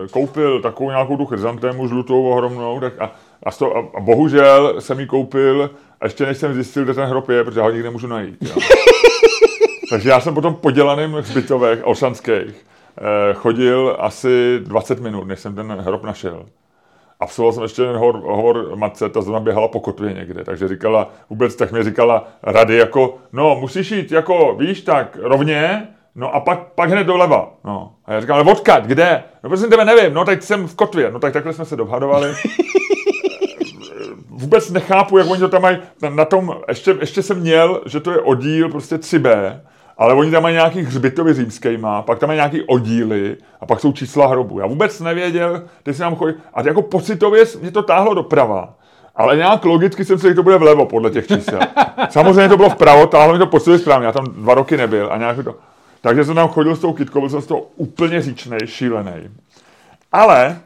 eh, koupil takovou nějakou tu chryzantému žlutou ohromnou tak a, a, sto, a, a bohužel jsem ji koupil, a ještě než jsem zjistil, kde ten hrob je, protože já ho nikdy nemůžu najít. Jo. Takže já jsem potom po dělaným hřbitovech ošanských eh, chodil asi 20 minut, než jsem ten hrob našel. Absolvoval jsem ještě jeden hovor, hovor matce, ta zrovna běhala po kotvě někde, takže říkala, vůbec tak mi říkala rady jako, no musíš jít jako, víš, tak rovně, no a pak, pak hned doleva. No. A já říkám, ale odkud, kde? No prosím tebe, nevím, no tak jsem v kotvě. No tak takhle jsme se dohadovali. Vůbec nechápu, jak oni to tam mají, na, tom, ještě, ještě jsem měl, že to je oddíl prostě 3B, ale oni tam mají nějaký hřbitovy římskýma, pak tam mají nějaký oddíly a pak jsou čísla hrobu. Já vůbec nevěděl, teď jsem tam chodil, a jako pocitově mě to táhlo doprava. Ale nějak logicky jsem si, že to bude vlevo podle těch čísel. Samozřejmě to bylo vpravo, táhlo mi to pocitově správně, já tam dva roky nebyl a nějak to. Takže jsem tam chodil s tou kitkou, byl jsem z toho úplně říčnej, šílený. Ale e,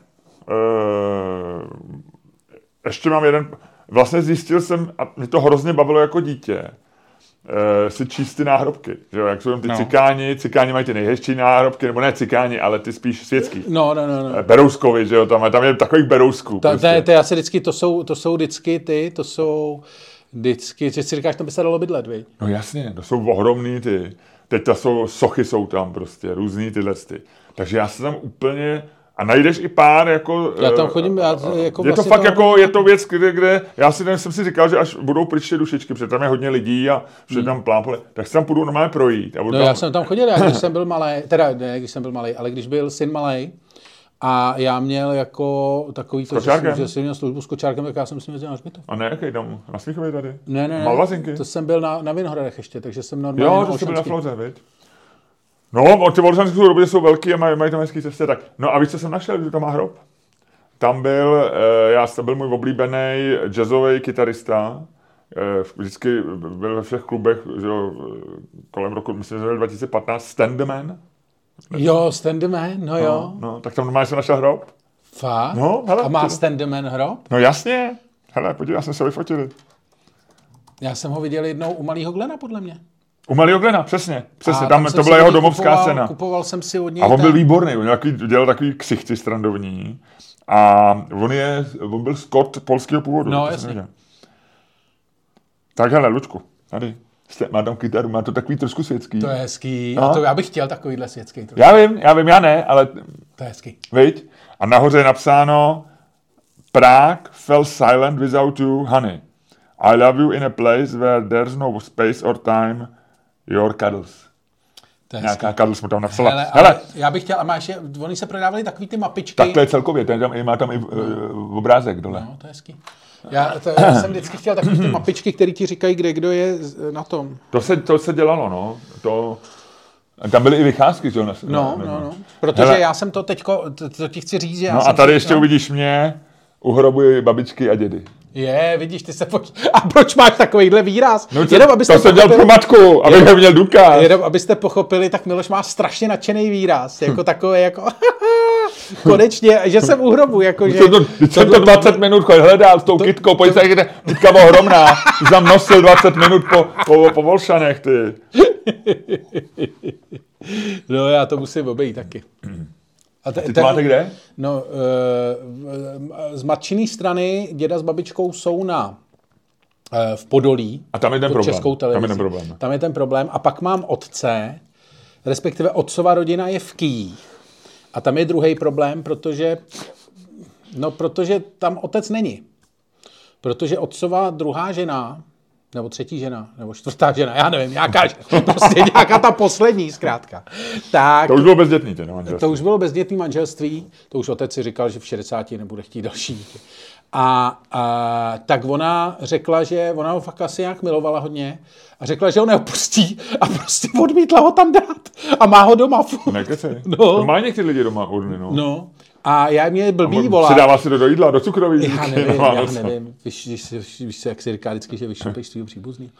ještě mám jeden, vlastně zjistil jsem, a mě to hrozně bavilo jako dítě, e, si číst ty náhrobky, že jo, jak jsou tam ty no. Cikáni, cikáni mají ty nejhezčí náhrobky, nebo ne cikáni, ale ty spíš světský. No, no, no. no. E, Berouskovi, že jo, tam, tam je takových berousků. To, prostě. to, to, asi vždycky, to jsou, to jsou vždycky ty, to jsou vždycky, že si říkáš, tam by se dalo bydlet, viď? No jasně, to jsou ohromný ty. Teď ta jsou, sochy jsou tam prostě, různý tyhle ty. Takže já se tam úplně, a najdeš i pár jako... Já tam eh, chodím, já, jako je to vlastně fakt to- jako, je to věc, kde, kde já si, jsem si říkal, že až budou pryč ty dušičky, protože tam je hodně lidí a všude tam plápole, tak se tam půjdu normálně projít. A Hmm. No tam, já jsem tam chodil, já, když jsem byl malý, teda ne, když jsem byl malý, ale když byl syn malý, a já měl jako takový to, že, jsem- že jsem měl službu s kočárkem, tak já jsem si jezdil na hřbitov. A ne, jaký tam, na Smíchově tady? Ne, ne, ne. Malvazinky? To jsem byl na, na Vinohradech ještě, takže jsem normálně Jo, to jste byli na. Floře, viď? No, ty jsou dobře, jsou velký a mají, mají tam hezký cesty, tak. No a víš, co jsem našel, že tam má hrob? Tam byl, eh, já jsem byl můj oblíbený jazzový kytarista, eh, vždycky byl ve všech klubech, že jo, kolem roku, myslím, že byl 2015, Standman. Jo, Standman, no jo. No, no, tak tam normálně jsem našel hrob. Fakt? No, hele, A má Standman hrob? No jasně. Hele, podívej, já jsem se vyfotili. Já jsem ho viděl jednou u malého Glena, podle mě. U Malého Glena, přesně. Přesně, A tam, jsem to byla jeho domovská kupoval, scéna. Kupoval jsem si od něj A on byl ten- výborný, on takový, dělal takový ksichty strandovní. A on, je, on byl Skot polského původu. No, jasně. Tak hele, Lučku, tady. Jste, má tam kytaru, má to takový trošku světský. To je hezký. No. A to já bych chtěl takovýhle světský. To, Já vím, já vím, já ne, ale to je hezký. viď? A nahoře je napsáno Prague fell silent without you, honey. I love you in a place where there's no space or time, your cuddles. To je. Nějaká cuddles mu tam napsala. Hele, Hele, já bych chtěl, a máš je, oni se prodávali takový ty mapičky. takhle je celkově, ten tam, má tam i uh, obrázek dole. No, to je hezký. Já, to, já jsem vždycky chtěl takové ty mapičky, které ti říkají, kde kdo je na tom. To se, to se dělalo, no. To, tam byly i vycházky, že jo? No, no, na- no. Protože Hele. já jsem to teďko, to, to ti chci říct, že já No jsem a tady ještě no. uvidíš mě, uhrobuji babičky a dědy. Je, vidíš, ty se pojď. A proč máš takovýhle výraz? No, jenom, abyste to jsem dělal pro pochopili, matku, abych ho měl důkaz. jenom, abyste pochopili, tak Miloš má strašně nadšený výraz. Jako takový, jako konečně, že jsem u hrobu, jako že... Jsem to, jsem to 20 minut hledal s tou kytkou, pojď se, jak je kytka ohromná. Jsem nosil 20 minut po, po, po Volšanech, ty. No, já to musím obejít taky. A te, Ty to máte kde? No, uh, z matčiné strany děda s babičkou jsou na eh, v Podolí. A tam je ten problém. Českou Tam je televizi. ten problém. Tam je ten problém. A pak mám otce, respektive otcova rodina je v Kyjích. A tam je druhý problém, protože, no, protože tam otec není. Protože otcova druhá žena, nebo třetí žena, nebo čtvrtá žena, já nevím, nějaká, prostě nějaká ta poslední zkrátka. Tak, To už bylo bezdětný, ten manželství. to už bylo bezdětný manželství, to už otec si říkal, že v 60 nebude chtít další dítě. A, a tak ona řekla, že ona ho fakt asi nějak milovala hodně a řekla, že ho neopustí a prostě odmítla ho tam dát a má ho doma. furt. Nekecej. No. To má někdy lidi doma urny, no. No. A já mě blbý volá. Přidává si to do jídla, do cukroví. Já nevím, no, já nevím. Víš, víš, víš, víš, jak se říká vždycky, že vyšupeš svýho příbuzný.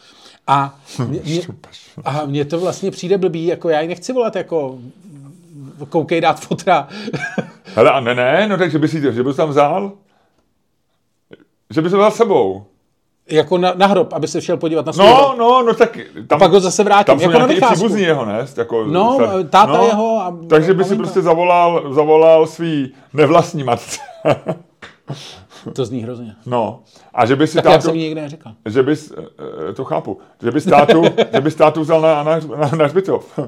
A mě, mě, a mně to vlastně přijde blbý, jako já ji nechci volat jako koukej dát fotra. Hele, a ne, ne, no takže by si, že bys tam vzal? Že bys ho vzal s sebou. Jako na, na hrob, aby se šel podívat na svůj No, hrob. no, no tak tam, pak ho zase vrátím, tam jsou jako na nějaký příbuzní jeho, ne? Jako, No, star- táta jeho a Takže by si prostě zavolal, zavolal svý nevlastní matce. To zní hrozně. No. A že by si Tak tátu, jsem nikdy neřekl. že bys, eh, to chápu, že bys tátu, že bys tátu vzal na, na, na, na hřbitov.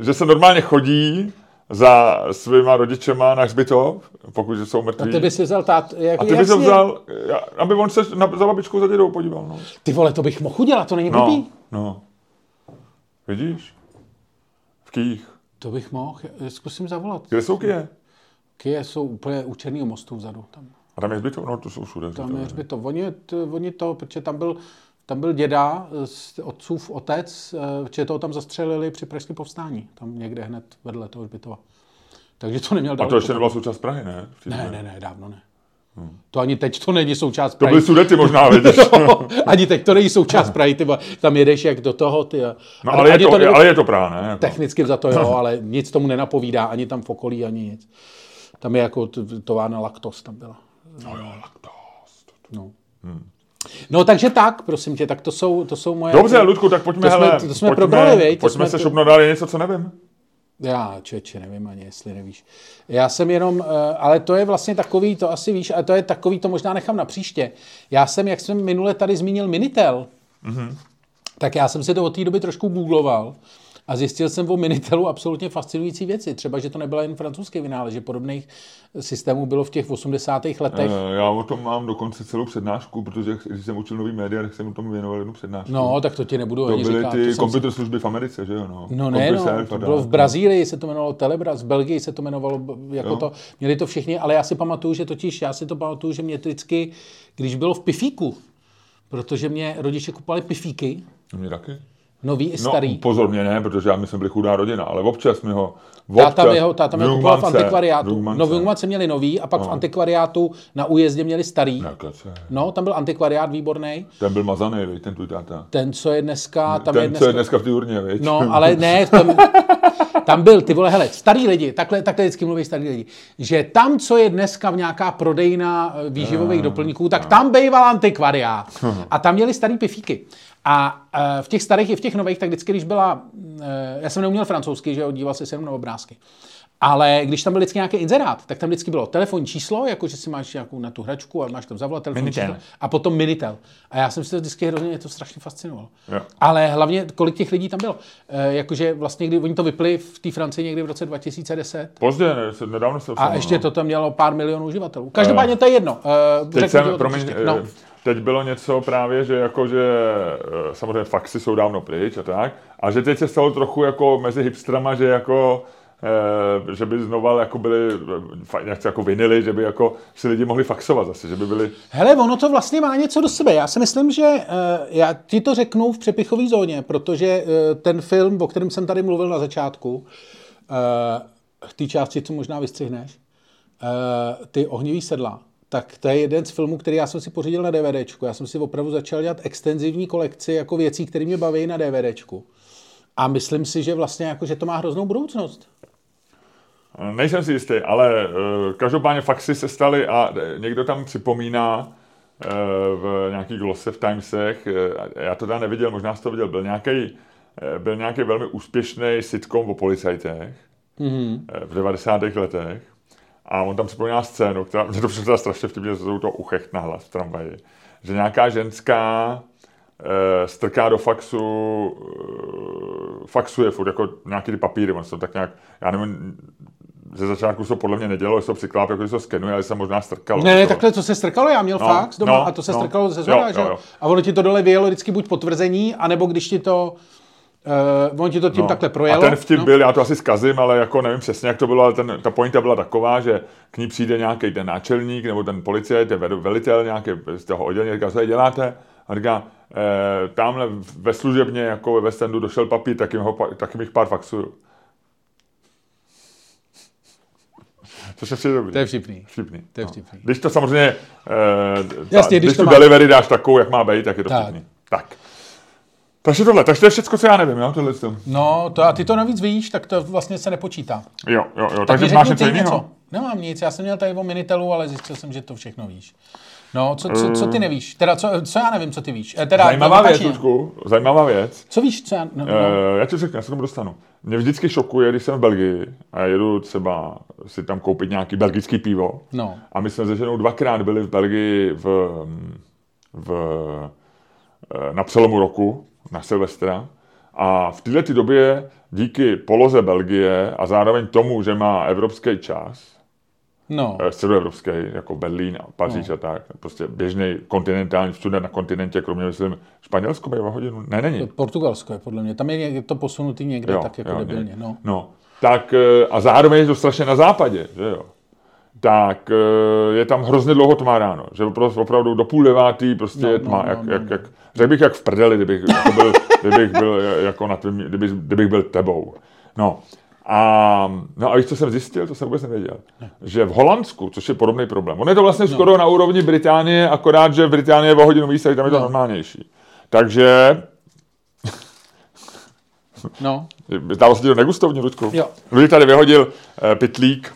že se normálně chodí za svýma rodičema na hřbitov, pokud jsou mrtví. Ty by si vzal tát, jako, a ty bys ho jasně. vzal, aby on se na, za babičkou za dědou podíval. No. Ty vole, to bych mohl udělat, to není No, blbý. no. Vidíš? V Kých. To bych mohl, zkusím zavolat. Kde jsou Kyje? Kyje jsou úplně u Černého mostu vzadu. Tam, A tam je hřbitov? No, to jsou všude. tam je hřbitov. Oni, t, oni to, protože tam byl, tam byl děda, z otcův otec, eh, protože toho tam zastřelili při pražském povstání. Tam někde hned vedle toho hřbitova. Takže to neměl A daleko. to ještě nebyla součást Prahy, ne? Ne, ne, ne, dávno ne. To ani teď to není součást To Prahy. byly sudety možná, vidíš. No, ani teď to není součást Prahy, ty tam jedeš jak do toho, ty. a- No, a- ale, je ani to, nebylo- ale je to Praha, ne? Jako. Technicky za to jo, ale nic tomu nenapovídá, ani tam v okolí, ani nic. Tam je jako továrna Lactos tam byla. No jo, laktóz. No. No takže tak, prosím tě, tak to jsou, to jsou moje... Dobře, Ludku, tak pojďme, To jsme- hele, to jsme pojďme, probrali, viď? To pojďme jsme se je něco, co nevím. Já, čeče, nevím ani, jestli nevíš. Já jsem jenom, eh, ale to je vlastně takový, to asi víš, ale to je takový, to možná nechám na příště. Já jsem, jak jsem minule tady zmínil Minitel, Mhm. tak já jsem si to od té doby trošku googloval a zjistil jsem o Minitelu absolutně fascinující věci. Třeba, že to nebyla jen francouzský vynález, že podobných systémů bylo v těch 80. letech. Eh, Já o tom mám dokonce celou přednášku, protože když jsem učil nový média, tak jsem tomu věnoval jednu přednášku. No, tak to ti nebudu to ani byly říkat. ty to jsem computer služby v Americe, že jo? No, No ne, no, to bylo v Brazílii, se to jmenovalo Telebras, v Belgii se to jmenovalo jako Jo. to, měli to všichni, ale já si pamatuju, že totiž, já si to pamatuju, že mě vždycky, když bylo v pifíku, protože mě rodiče kupovali pifíky, mě taky. Nový i No, starý. pozor, mě ne, protože já my jsme byli chudá rodina, ale občas mi ho... Táta občas mi ho, táta mi kupoval v antikvariátu. No v Jungmance měli nový a pak v antikvariátu na újezdě měli starý. No, tam byl antikvariát výborný. Ten byl mazaný, viď, ten tvůj táta. Ten, co je dneska, tam ten, je co dneska... je dneska v té urně, viď? No, ale ne, v tom, Tam byl, ty vole, hele, starý lidi, takhle, takhle vždycky mluví starý lidi, že tam, co je dneska v nějaká prodejna eh, výživových doplňků, tak tam býval antikvariát. A tam měli starý pifíky. A eh, v těch starých i v těch nových, tak vždycky, když byla, eh, já jsem neuměl francouzsky, že jo, díval se jenom na obrázky. Ale když tam byl vždycky nějaký inzerát, tak tam vždycky bylo telefonní číslo, jako že si máš nějakou na tu hračku a máš tam zavolat telefonní Minitel. číslo a potom Minitel. A já jsem si to vždycky hrozně, mě to strašně fascinovalo. Jo. Ale hlavně, kolik těch lidí tam bylo. E, jakože vlastně, kdy oni to vypli v té Francii někdy v roce 2010, Pozdě, ne, se- nedávno se a ještě to tam mělo pár milionů uživatelů. Každopádně to je jedno. Uh, Teď, jsem, promiň, no. teď bylo něco právě, že jako, že eh, samozřejmě faxy jsou dávno pryč a tak, a že teď se stalo trochu jako mezi hipstrama, že jako eh, že by znova jako byli, eh, nechci jako vinily, že by jako si lidi mohli faxovat zase, že by byli, Hele, ono to vlastně má něco do sebe. Já si myslím, že uh, já ti to řeknu v přepichové zóně, protože uh, ten film, o kterém jsem tady mluvil na začátku, v té části, co možná vystřihneš, ty ohnivý sedla, tak to je jeden z filmů, který já jsem si pořídil na DVDčku. Já jsem si opravdu začal dělat extenzivní kolekci jako věcí, které mě baví na DVDčku. A myslím si, že vlastně jako, že to má hroznou budoucnost. nejsem si jistý, ale eh, každopádně faxy se staly a eh, někdo tam připomíná eh, v nějaký glose v Timesech, já to teda neviděl, možná jsi to viděl, byl nějaký byl nějaký velmi úspěšný sitcom o policajtech mm-hmm. v 90. letech a on tam připomíná scénu, která mě to přišla strašně vtipně, že jsou to uchech na hlas v tramvaji, že nějaká ženská strká do faxu, eh, faxuje furt jako nějaký ty papíry, on se to tak nějak, já nevím, ze začátku se to podle mě nedělo, že se to přikláp, jako že se to skenuje, ale se možná strkalo. Ne, ne, To- takhle to se strkalo, já měl No, fax doma no, a to se no. strkalo ze zhora, že jo, jo? A ono ti to dole vyjelo vždycky buď potvrzení, anebo když ti to, uh, on ti to tím No. takhle projelo. A ten vtip no. byl, já to asi zkazím, ale jako nevím přesně, jak to bylo, ale ten, ta pointa byla taková, že k ní přijde nějaký ten náčelník nebo ten policajt, ten velitel nějaký z toho oddělení, říká, co děláte? A říká, e, tamhle ve služebně, jako ve West Endu došel papír, taky, ho, pa- taky bych pár faxuju. Což je dobrý. To je vtipný. Vtipný. To je no. vtipný. Když to samozřejmě, e, Jasně, když, když tu to má- delivery dáš takovou, jak má být, tak je to Tak. vtipný. Tak. Takže tohle, takže to je všechno, co já nevím, jo, tohle. to. No, to a ty to navíc víš, tak to vlastně se nepočítá. Jo, jo, jo. Tak Takže máš něco jiného? Nemám nic, já jsem měl tady o Minitelu, ale zjistil jsem, že to všechno víš. No, co, co, co ty nevíš? Teda, co, co já nevím, co ty víš? Eh, Teda, Zajímavá věc. Lučku, zajímavá věc. Co víš, co já... No, no. Uh, já ti řeknu, já se tomu dostanu. Mě vždycky šokuje, když jsem v Belgii a jedu třeba si tam koupit nějaký belgický pivo. No. A my jsme se ženou dvakrát byli v Belgii v, v, eh, na přelomu roku, na Silvestra. A v této době díky poloze Belgie a zároveň tomu, že má evropský čas, no. eh, středoevropský, jako Berlín a Paříž no. a tak, prostě běžný kontinentální, všude na kontinentě, kromě, myslím, Španělsko bývá hodinu? Ne, není. Portugalsko je podle mě. Tam je to posunutý někde Jo, tak jako jo, debilně. někde. No. no. Tak eh, a zároveň je to strašně na západě, že jo. Tak eh, je tam hrozně dlouho tma ráno, že opravdu, opravdu do půl devátý prostě No, je tma, no, jak, no, jak, no. jak, řekl bych jak v prdeli, kdybych, jako byl, kdybych byl jako na tvým, kdybych, kdybych byl tebou. No. A, no a víš, co jsem zjistil, to jsem vůbec nevěděl, že v Holandsku, což je podobný problém, on je to vlastně skoro na úrovni Británie, akorát, že v Británii je o hodinu tak tam je to No. normálnější. Takže no. Zdálo se ti to negustovně, Ludku? Jo. Tady vyhodil eh, pitlík.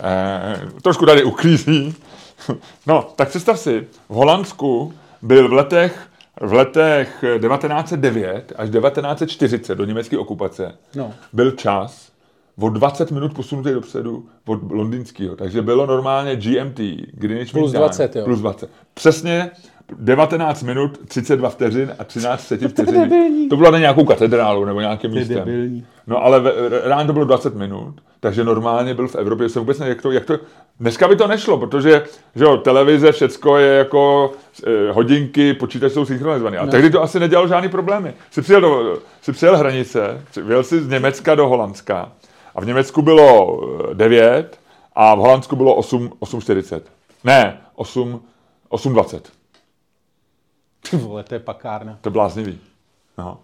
Eh, trošku tady uklízí. no, tak představ si, v Holandsku byl v letech, v letech 1909 až 1940 do německé okupace No. byl čas o 20 minut posunutý dopředu od londýnského. Takže bylo normálně GMT, Greenwich Plus Mean Time, 20, jo. Plus 20. Přesně 19 minut, 32 vteřin a 13 setin To je vteřin. debilní. To bylo na nějakou katedrálu nebo nějakým místem. debilní. No ale ráno to bylo 20 minut, takže normálně byl v Evropě, se vůbec ne, jak to, jak to, dneska by to nešlo, protože že jo, televize, všecko je jako eh, hodinky, počítač jsou synchronizovaný. A No. tehdy to asi nedělalo žádný problémy. Jsi přijel, do, jsi přijel hranice, vyjel jsi z Německa do Holandska a v Německu bylo eh, 9 a v Holandsku bylo 8, 8.40. Ne, 8, 8.20. Ty vole, to je pakárna. To je bláznivý. No.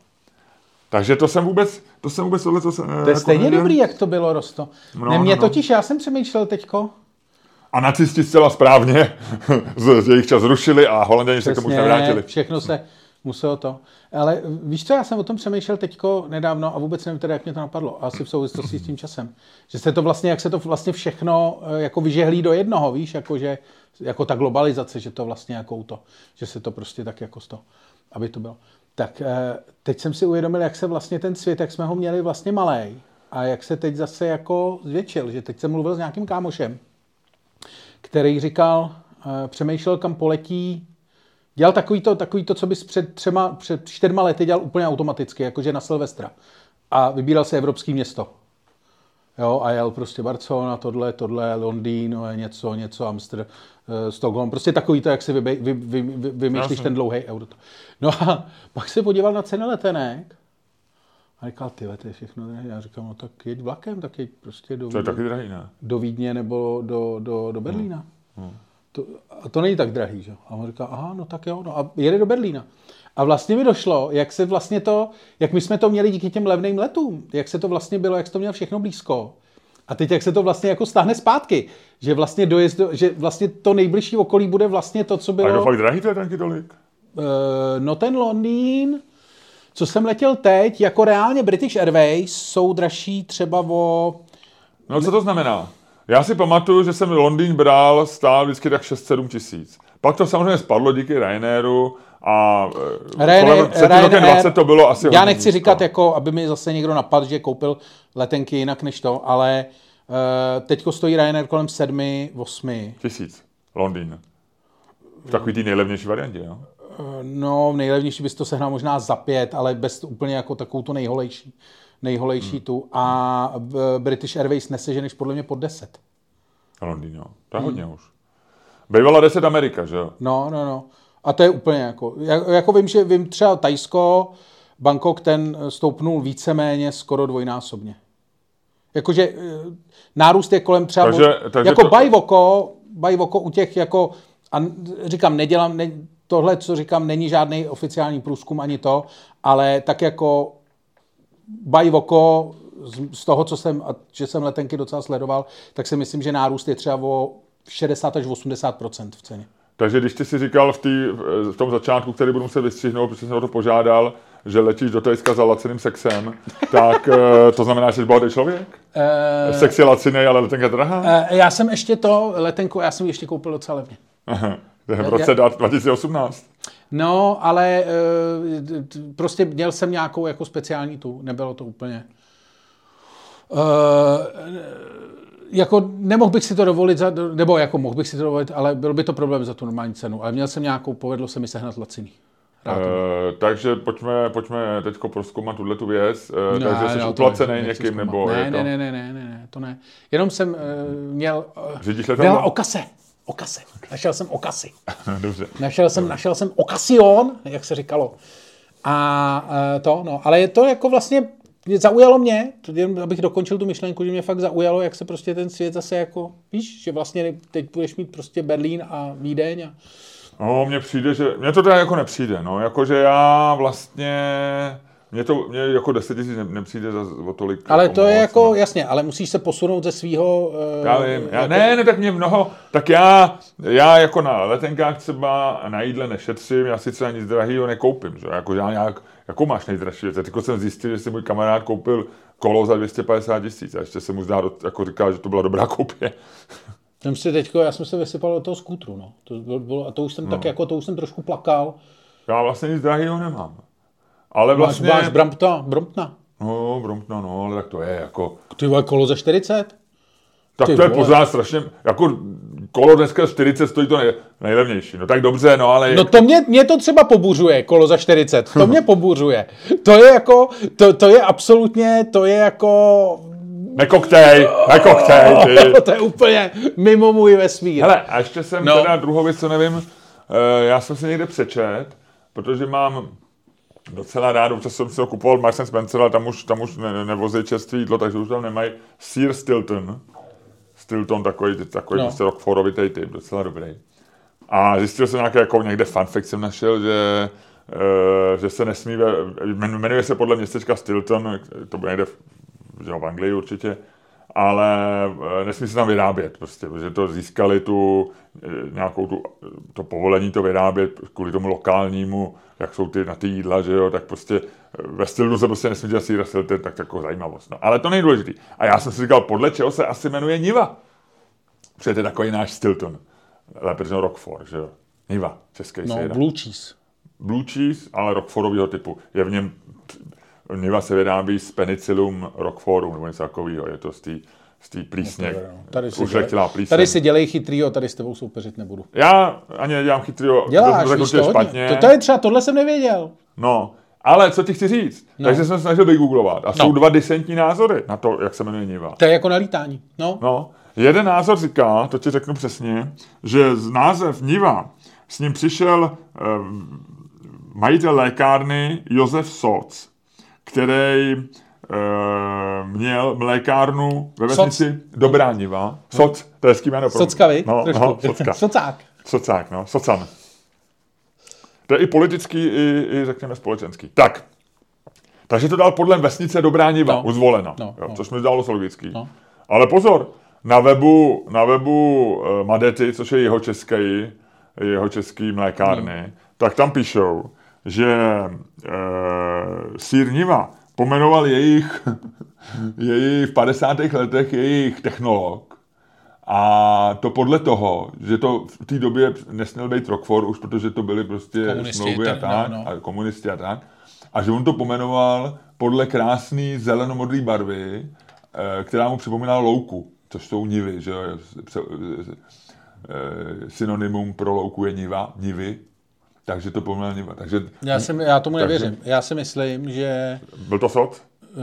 Takže to jsem vůbec, to jsem vůbec tohle, co jsem... To je stejně dobrý, jak to bylo, Rosto. No, ne, mě no, no. totiž, já jsem přemýšlel teďko, A nacisti zcela správně z, z jejich čas zrušili a holanděni se k tomu nevrátili. Všechno se, Muselo to. Ale víš co, já jsem o tom přemýšlel teďko nedávno a vůbec nevím teda, jak mě to napadlo. Asi v souvislosti s tím časem. Že se to vlastně, jak se to vlastně všechno eh, jako vyžehlí do jednoho, víš, jako, že, jako ta globalizace, že to vlastně jako to, že se to prostě tak jako to, aby to bylo. Tak eh, teď jsem si uvědomil, jak se vlastně ten svět, jak jsme ho měli vlastně malý a jak se teď zase jako zvětšil, že teď jsem mluvil s nějakým kámošem, který říkal, eh, přemýšlel, kam poletí Dělal takový to, takový to, co bys před třema, před čtyřma lety dělal úplně automaticky, jakože na Silvestra. A vybíral se evropský město. Jo, a jel prostě Barcelona, tohle, tohle, Londýn, něco, něco, Amsterdam, uh, Stockholm. Prostě takový to, jak si vy, vy, vy, vy, vymýšlíš ten dlouhý euro. No a pak se podíval na ceny letenek a říkal, ty to je všechno drahé. Já říkám, no tak jeď vlakem, tak jeď prostě do, to je taky drahý, ne? do Vídně nebo do, do, do Berlína. Hmm. Hmm to, a to není tak drahý, že? A on říká, aha, no tak jo, no a jede do Berlína. A vlastně mi došlo, jak se vlastně to, jak my jsme to měli díky těm levným letům, jak se to vlastně bylo, jak se to měl všechno blízko. A teď jak se to vlastně jako stáhne zpátky, že vlastně dojezd, že vlastně to nejbližší okolí bude vlastně to, co bylo... A je to fakt drahý to je taky tolik? Uh, no ten Londýn, co jsem letěl teď, jako reálně British Airways jsou dražší třeba o... No co to znamená? Já si pamatuju, že jsem Londýn bral, stál vždycky tak 6-7 tisíc. Pak to samozřejmě spadlo díky Ryanairu a eh, Ryanair, před rokem 20 to bylo asi Já nechci říkat, jako, aby mi zase někdo napadl, že koupil letenky jinak než to, ale uh, teďko stojí Ryanair kolem 7-8. Tisíc. Londýn. V takový té nejlevnější variantě, jo? Uh, no, nejlevnější bys to sehnal možná za pět, ale bez úplně jako takovou tu nejholejší nejholejší hmm. tu a British Airways neseženeš podle mě pod 10. Londýn, jo. To je hmm. hodně už. Bývala 10 Amerika, že jo? No, no, no. A to je úplně jako, jako vím, že vím třeba Tajsko, Bangkok ten stoupnul víceméně skoro dvojnásobně. Jakože eh, nárůst je kolem třeba, takže, takže jako to... Bajvoko, Bajvoko u těch jako, a říkám, nedělám, ne, tohle, co říkám, není žádný oficiální průzkum ani to, ale tak jako by oko, z toho, co jsem, že jsem letenky docela sledoval, tak si myslím, že nárůst je třeba o 60 až 80% v ceně. Takže když ty si říkal v, tý, v tom začátku, který budu muset vystřihnout, protože jsem o to požádal, že letíš do Tajska za laciným sexem, tak eh, to znamená, že jsi bohatý člověk? Uh, Sex je laciný, ale letenka drahá? Uh, já jsem ještě to letenku, já jsem ji ještě koupil docela levně. To je v roce já, 2018. No, ale uh, prostě měl jsem nějakou jako speciální tu, nebylo to úplně... Uh, jako nemohl bych si to dovolit, za, nebo jako mohl bych si to dovolit, ale byl by to problém za tu normální cenu. Ale měl jsem nějakou, povedlo se mi sehnat laciný. Uh, takže pojďme, pojďme teď proskoumat tuhle tu věc. Uh, no, takže jsi no, uplacený někým, nebo ne, to... ne, ne, ne, ne, ne, to ne. Jenom jsem uh, měl... Řídíš okase. Okase. Našel jsem okasy. Dobře. Našel jsem, našel jsem okasion, jak se říkalo. A uh, to, no. Ale je to jako vlastně, zaujalo mě, jen abych dokončil tu myšlenku, že mě fakt zaujalo, jak se prostě ten svět zase jako, víš, že vlastně teď budeš mít prostě Berlín a Vídeň a... No, mně přijde, že, mně to teda jako nepřijde, no, jakože já vlastně, mně to mně jako 10 tisíc nepřijde za, o tolik. Ale jako to moc, je jako, no. jasně, ale musíš se posunout ze svého... Uh, já vím, já, jako... ne, ne, tak mě mnoho, tak já, já jako na letenkách třeba na jídle nešetřím, já sice ani nic drahého nekoupím, že? Jako já nějak, jako máš nejdražší věc. Teď jsem zjistil, že si můj kamarád koupil kolo za 250 tisíc a ještě se mu zdá, jako říká, že to byla dobrá koupě. Jsem si teďko, já jsem se vysypal do toho skútru, no. To bylo, a to už jsem no. tak jako, to už jsem trošku plakal. Já vlastně nic drahého nemám. Ale vlastně... Máš, máš Brampta, Bromptna. No, Bromptna, no, ale tak to je jako... Ty vole, kolo za 40? Tak Ty to je vole. pořád strašně, jako kolo dneska 40 stojí to nej, nejlevnější. No tak dobře, no ale... No to mě, mě to třeba pobuřuje, kolo za 40. To mě pobuřuje. To je jako, to, to je absolutně, to je jako... Nekoktej, nekoktej, ty. to je úplně mimo můj vesmír. Hele, a ještě jsem no. teda druhou věc, co nevím, uh, já jsem si někde přečet, protože mám docela rád, občas jsem si ho kupoval Marks Spencer, ale tam už, tam už ne, nevozí čerstvé jídlo, takže už tam nemají Sir Stilton. Stilton, takový, takový no. prostě rockforovitý typ, docela dobrý. A zjistil jsem nějaký, jako někde fanfic jsem našel, že, uh, že se nesmí, jmenuje se podle městečka Stilton, to bude někde v, v Anglii určitě, ale eh, nesmí se tam vyrábět prostě, protože to získali tu eh, nějakou tu, to povolení to vyrábět kvůli tomu lokálnímu, jak jsou ty na ty jídla, že jo, tak prostě eh, ve stylu se prostě nesmí dělat síra Stilton, tak jako zajímavost. No. Ale to nejdůležitý. A já jsem si říkal, podle čeho se asi jmenuje Niva. Protože to je takový náš Stilton. Lépe řečeno Rockford, že jo. Niva, český No, síra. blue cheese. Blue cheese, ale Rockfordového typu. Je v něm, Niva se vyrábí z penicillum Rockfordu, nebo něco takového. Je to z té z té plísně, Tady si, dělej, plíseň. tady si dělej chytrýho, tady s tebou soupeřit nebudu. Já ani nedělám chytrýho, Děláš, to víš to špatně. To, to je třeba, tohle jsem nevěděl. No, ale co ti chci říct? No. Takže jsem se snažil vygooglovat. A jsou No. dva disentní názory na to, jak se jmenuje Niva. To je jako na lítání. No, No, jeden názor říká, to ti řeknu přesně, že z název Niva s ním přišel eh, majitel lékárny Josef Soc, který eh, měl mlékárnu ve vesnici Dobrá Niva. Soc, to je hezký jméno. pro- Socka, vy? No, Trošku. no, Socka. Socák. Socák, no, Socan. To je i politický, i, i řekněme společenský. Tak, takže to dal podle vesnice Dobrá Niva, No. no. uzvolena, No, jo, no. což mi zdálo logický. No. Ale pozor, na webu, na webu uh, Madety, což je jeho český, jeho český mlékárny, Hmm. tak tam píšou, že uh, sír Niva pomenoval jejich, jejich v 50. letech jejich technolog, a to podle toho, že to v té době nesměl být Rockford, už protože to byly prostě Komunisti, smlouvy a tak, no, no. a komunisti a tak. A že on to pomenoval podle krásné zelenomodré barvy, eh, která mu připomínala louku, což jsou nivy, že jo, eh, synonymum pro louku je niva, nivy, takže to niva. Takže Já, jsem, já tomu Takže- nevěřím. Já si myslím, že byl to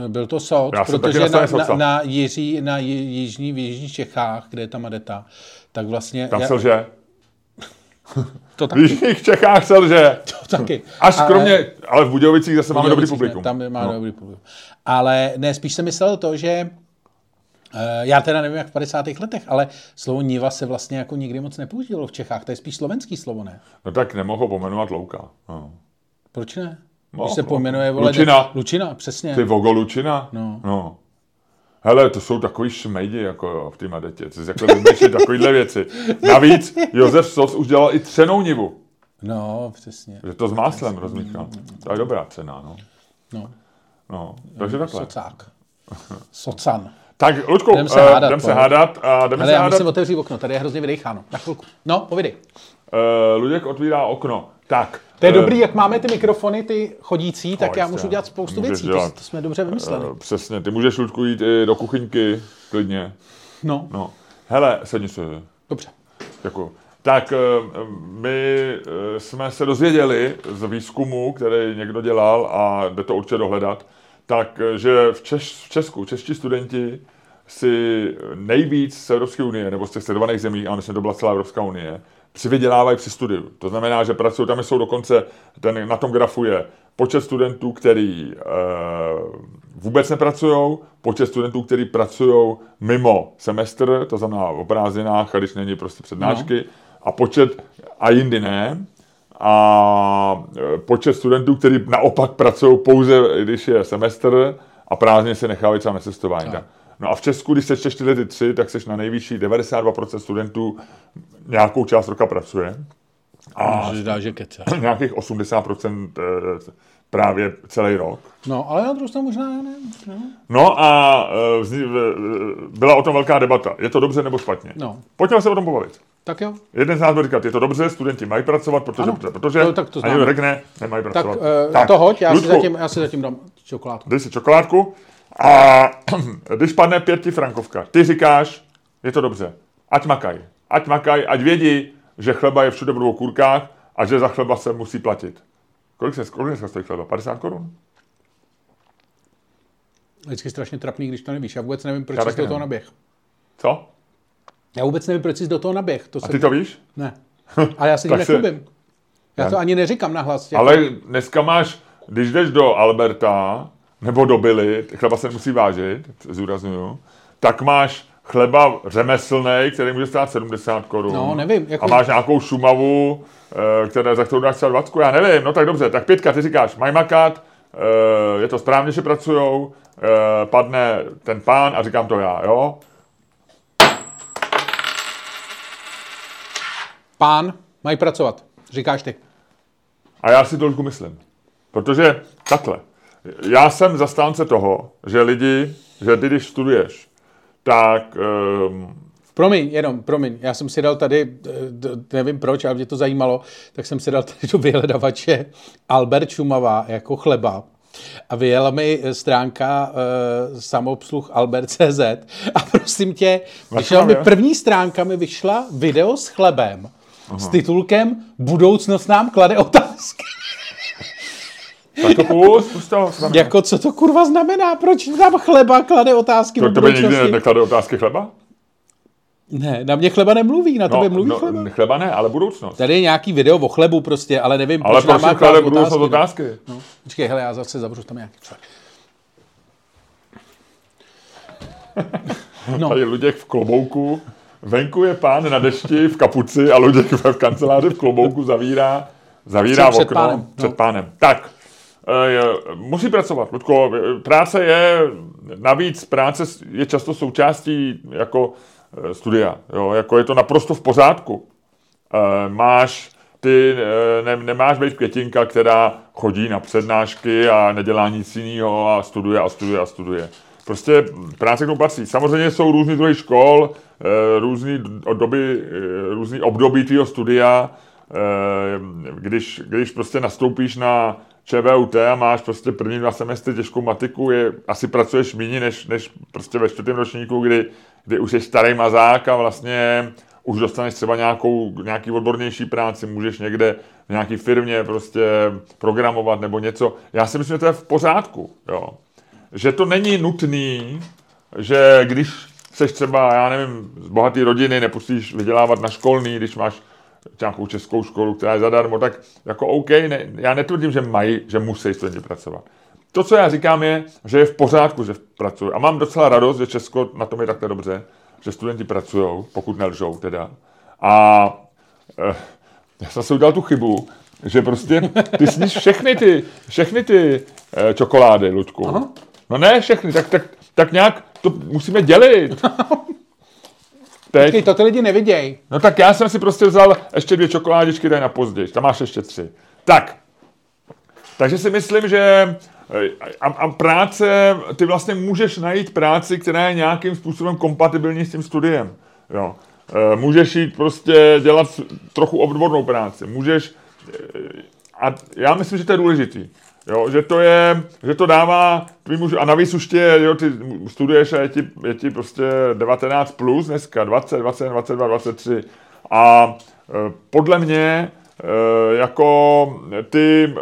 eh, byl to soud, Já protože na na, na, Jiří, na ji- jižní, v jižních Čechách, kde je ta Madeta, tak vlastně... Tam já, se lže. to V taky. Jižních Čechách se lže. To taky. Až Ale- kromě, ale v Budějovicích zase máme dobrý Budějovicích publikum. Ne, tam má No. dobrý publikum. Ale ne, spíš jsem myslel to, že já teda nevím, jak v 50. letech, ale slovo Niva se vlastně jako nikdy moc nepoužívalo v Čechách. To je spíš slovenský slovo, ne? No tak nemohl pomenovat Louka. No. Proč ne? No, Když se pojmenuje... Vole, Lučina. Lučina, přesně. Ty Vogo Lučina? No. no. Hele, to jsou takový šmejdi, jako jo, v té Madetě. Co si jako vymýšlí takovýhle věci. Navíc Josef Sos už dělal i třenou nivu. No, přesně. Že to s máslem rozmíchal. To je dobrá cena, no. No, no. Takže takhle. socák. Socan. Tak, Luďku, Jdem se eh, hádat, jdem se pojď. hádat a jdeme Ale se já hádat. musím otevřít okno, tady je hrozně vydecháno. Na chvilku. No, povidej. Uh, Luděk otvírá okno. Tak. To je eh, dobrý, jak máme ty mikrofony, ty chodící, tak já můžu dělat spoustu Můžeš věcí. To, dělat. to jsme dobře vymysleli. eh, Přesně, ty můžeš, Luďku, jít i do kuchyňky, klidně. No, No. Hele, sedni se. dobře. Děkuji. Tak eh, my jsme se dozvěděli z výzkumu, který někdo dělal a jde to určitě dohledat, tak eh, v, Češ, v Česku čeští studenti si nejvíc z Evropské unie, nebo z těch sledovaných zemí, a myslím, že to byla celá Evropská unie, přivydělávají při studiu. To znamená, že pracují, tam jsou dokonce, ten, na tom grafu je počet studentů, který e, vůbec nepracují, počet studentů, který pracují mimo semestr, to znamená o prázdninách, a když není prostě přednášky, no. a počet, a jindy ne, a e, počet studentů, kteří naopak pracují pouze, když je semestr a prázdně se nechávají třeba na cestování. Tak. No a v Česku, když sečteš tyhle ty tři, tak seš na nejvyšší 92% studentů nějakou část roka pracuje. A Můžeš dát, že kece. nějakých 80% eh, právě celý rok. No, ale na druhou stranu možná ne. No. No a eh, vzni- eh, byla o tom velká debata. Je to dobře nebo špatně? No. Pojďme se o tom pobavit. Tak jo. Jeden z nás bude říkat, je to dobře, studenti mají pracovat, protože, Ano. protože No, tak to a známe. někdo řekne, nemají Tak, pracovat. uh, to hoď, já si, Ludku, zatím, já si zatím dám čokoládu. Dej si čokoládku a když padne pěti frankovka, ty říkáš, je to dobře, ať makaj, ať makaj, ať vědí, že chleba je všude v dvou kurkách a že za chleba se musí platit. Kolik se, kolik dneska stojí chleba? 50 korun? Vždycky strašně trapný, když to nevíš. Já vůbec nevím, proč jsi do toho naběh. Co? Já vůbec nevím, proč jsi do toho naběh. To A jsem... ty to víš? Ne. Ale já se tím se- nechlubím. Já to ani neříkám nahlas. Ale dneska máš, když jdeš do Alberta nebo do Billy, chleba se musí vážit, zúraznuju, tak máš chleba řemeslný, který může stát 70 korun. No, nevím, jako- A máš nějakou šumavu, eh, které, za kterou dáš třeba 20, já nevím, no tak dobře, tak pětka, ty říkáš, mají makat, eh, je to správně, že pracujou e, padne ten pán a říkám to já, jo? Pán, mají pracovat, říkáš ty. A já si to trošku myslím. Protože takhle, já jsem zastánce toho, že lidi, že ty, když studuješ, tak um, Promiň, jenom, promiň, já jsem si dal tady, eh, nevím proč, ale mě to zajímalo, tak jsem si dal tady do vyhledavače Albert Šumava jako chleba. A vyjela mi stránka uh, samoobsluh Albert.cz a prosím tě, vyšla mi první stránka mi vyšla video s chlebem s titulkem Budoucnost nám klade otázky. Tak to. Jako co to kurva znamená? Proč tam chleba klade otázky To tebe nikdy neklade otázky chleba? Ne, na mě chleba nemluví, na tebe mluví chleba. no, chleba ne, ale budoucnost. Tady je nějaký video o chlebu prostě, ale nevím, Ale proč nám má klade klást budoucnost otázky. otázky. No. Počkej, hele, já zase zavřu tam nějaký člověk. No, Tady Luděk v klobouku, venku je pán na dešti v kapuci a Luděk v kanceláři v klobouku zavírá, zavírá Před okno pánem, před no. pánem. Tak, eh, musí pracovat, Ludko. Práce je, navíc práce je často součástí jako eh, studia. Jo? Jako je to naprosto v pořádku. Eh, Máš, ty eh, ne, nemáš být květinka, která chodí na přednášky a nedělá nic jiného a studuje a studuje a studuje. Prostě práce k tomu patří. Samozřejmě jsou různý druhy škol, eh, různý doby, eh, různý období tvého studia, eh, když, když prostě nastoupíš na ČVUT a máš prostě první dva semestry těžkou matiku, je, asi pracuješ méně než, než prostě ve čtvrtém ročníku, kdy, kdy už jsi starý mazák a vlastně už dostaneš třeba nějakou, nějaký odbornější práci, můžeš někde v nějaký firmě prostě programovat nebo něco. Já si myslím, že to je v pořádku, jo. Že to není nutný, že když seš třeba, já nevím, z bohaté rodiny, nepustíš vydělávat na školný, když máš nějakou českou školu, která je zadarmo, tak jako OK, ne, já netvrdím, že mají, že musí studenti pracovat. To, co já říkám, je, že je v pořádku, že pracují. A mám docela radost, že Česko na tom je takhle dobře, že studenti pracují, pokud nelžou teda. A eh, já jsem si udělal tu chybu, že prostě ty sníš všechny ty, všechny ty eh, čokolády, Ludku. Aha. No ne všechny, tak, tak, tak nějak to musíme dělit. Teď, Počkej, to ty lidi nevidějí. No tak já jsem si prostě vzal ještě dvě čokoládičky, daj na později. Tam máš ještě tři. Tak. Takže si myslím, že eh, a, a práce, ty vlastně můžeš najít práci, která je nějakým způsobem kompatibilní s tím studiem. Jo. Eh, Můžeš jít prostě dělat trochu odbornou práci. Můžeš, eh, a já myslím, že to je důležitý. Jo, že to je, že to dává tvýmu, a navíc už tě, jo, ty studuješ a je ti, je ti prostě 19 plus dneska, 20, 21, 22, 23 a e, podle mě e, jako ty